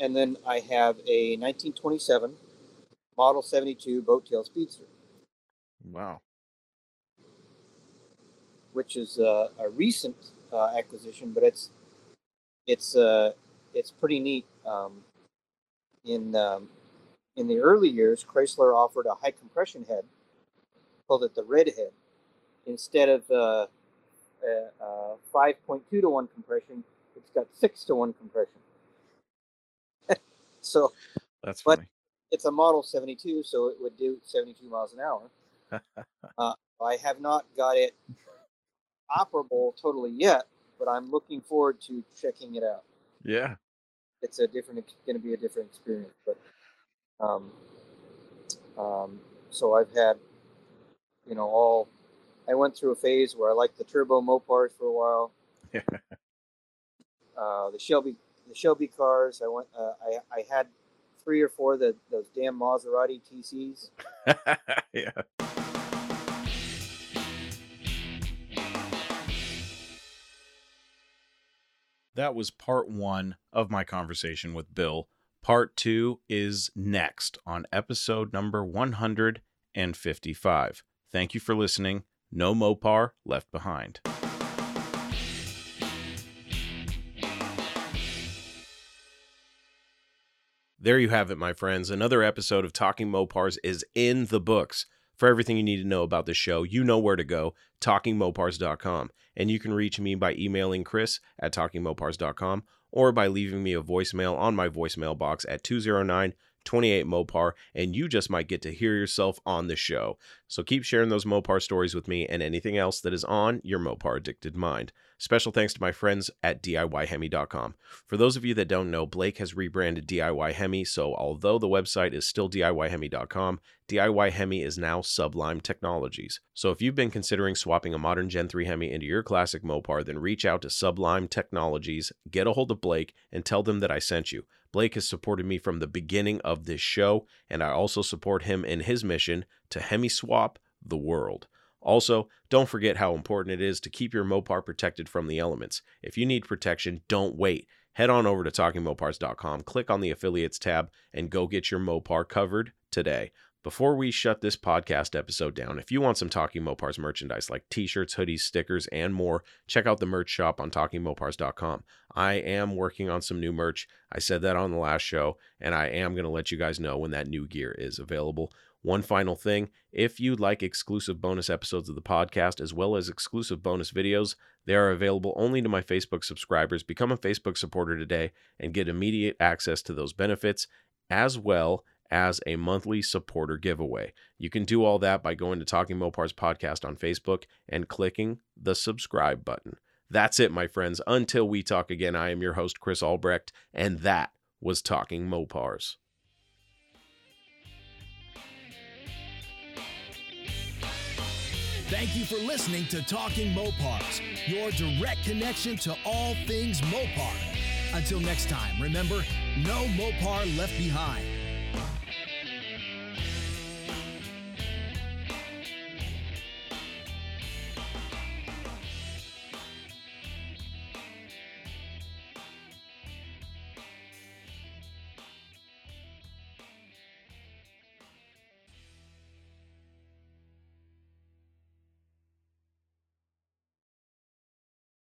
and then I have a 1927 Model 72 Boat Tail Speedster, Wow. which is uh, a recent uh, acquisition, but it's it's uh, it's pretty neat. Um, in um, in the early years, Chrysler offered a high compression head, called it the Red Head, instead of uh, uh, uh, 5.2 to one compression. It's got six to one compression. [LAUGHS] so That's But- funny. it's a Model 72, so it would do 72 miles an hour. [LAUGHS] uh, I have not got it operable totally yet, but I'm looking forward to checking it out. Yeah. It's a different, going to be a different experience. But um, um, so I've had, you know, all. I went through a phase where I liked the turbo Mopars for a while. [LAUGHS] uh, the Shelby, the Shelby cars. I went. Uh, I I had three or four of the those damn Maserati TCs. [LAUGHS] yeah. That was part one of my conversation with Bill. Part two is next on episode number 155. Thank you for listening. No Mopar left behind. There you have it, my friends. Another episode of Talking Mopars is in the books. For everything you need to know about the show, you know where to go talkingmopars.com. And you can reach me by emailing Chris at talkingmopars.com or by leaving me a voicemail on my voicemail box at 209 28 Mopar, and you just might get to hear yourself on the show. So keep sharing those Mopar stories with me and anything else that is on your Mopar addicted mind. Special thanks to my friends at DIYHemi.com. For those of you that don't know, Blake has rebranded DIY Hemi, so although the website is still DIYHemi.com, DIY Hemi is now Sublime Technologies. So if you've been considering swapping a modern Gen 3 Hemi into your classic Mopar, then reach out to Sublime Technologies, get a hold of Blake, and tell them that I sent you. Blake has supported me from the beginning of this show, and I also support him in his mission to Hemi swap the world. Also, don't forget how important it is to keep your Mopar protected from the elements. If you need protection, don't wait. Head on over to talkingmopars.com, click on the affiliates tab, and go get your Mopar covered today. Before we shut this podcast episode down, if you want some Talking Mopars merchandise like t shirts, hoodies, stickers, and more, check out the merch shop on talkingmopars.com. I am working on some new merch. I said that on the last show, and I am going to let you guys know when that new gear is available. One final thing if you'd like exclusive bonus episodes of the podcast as well as exclusive bonus videos, they are available only to my Facebook subscribers. Become a Facebook supporter today and get immediate access to those benefits as well as a monthly supporter giveaway. You can do all that by going to Talking Mopars podcast on Facebook and clicking the subscribe button. That's it, my friends. Until we talk again, I am your host, Chris Albrecht, and that was Talking Mopars. Thank you for listening to Talking Mopars, your direct connection to all things Mopar. Until next time, remember, no Mopar left behind.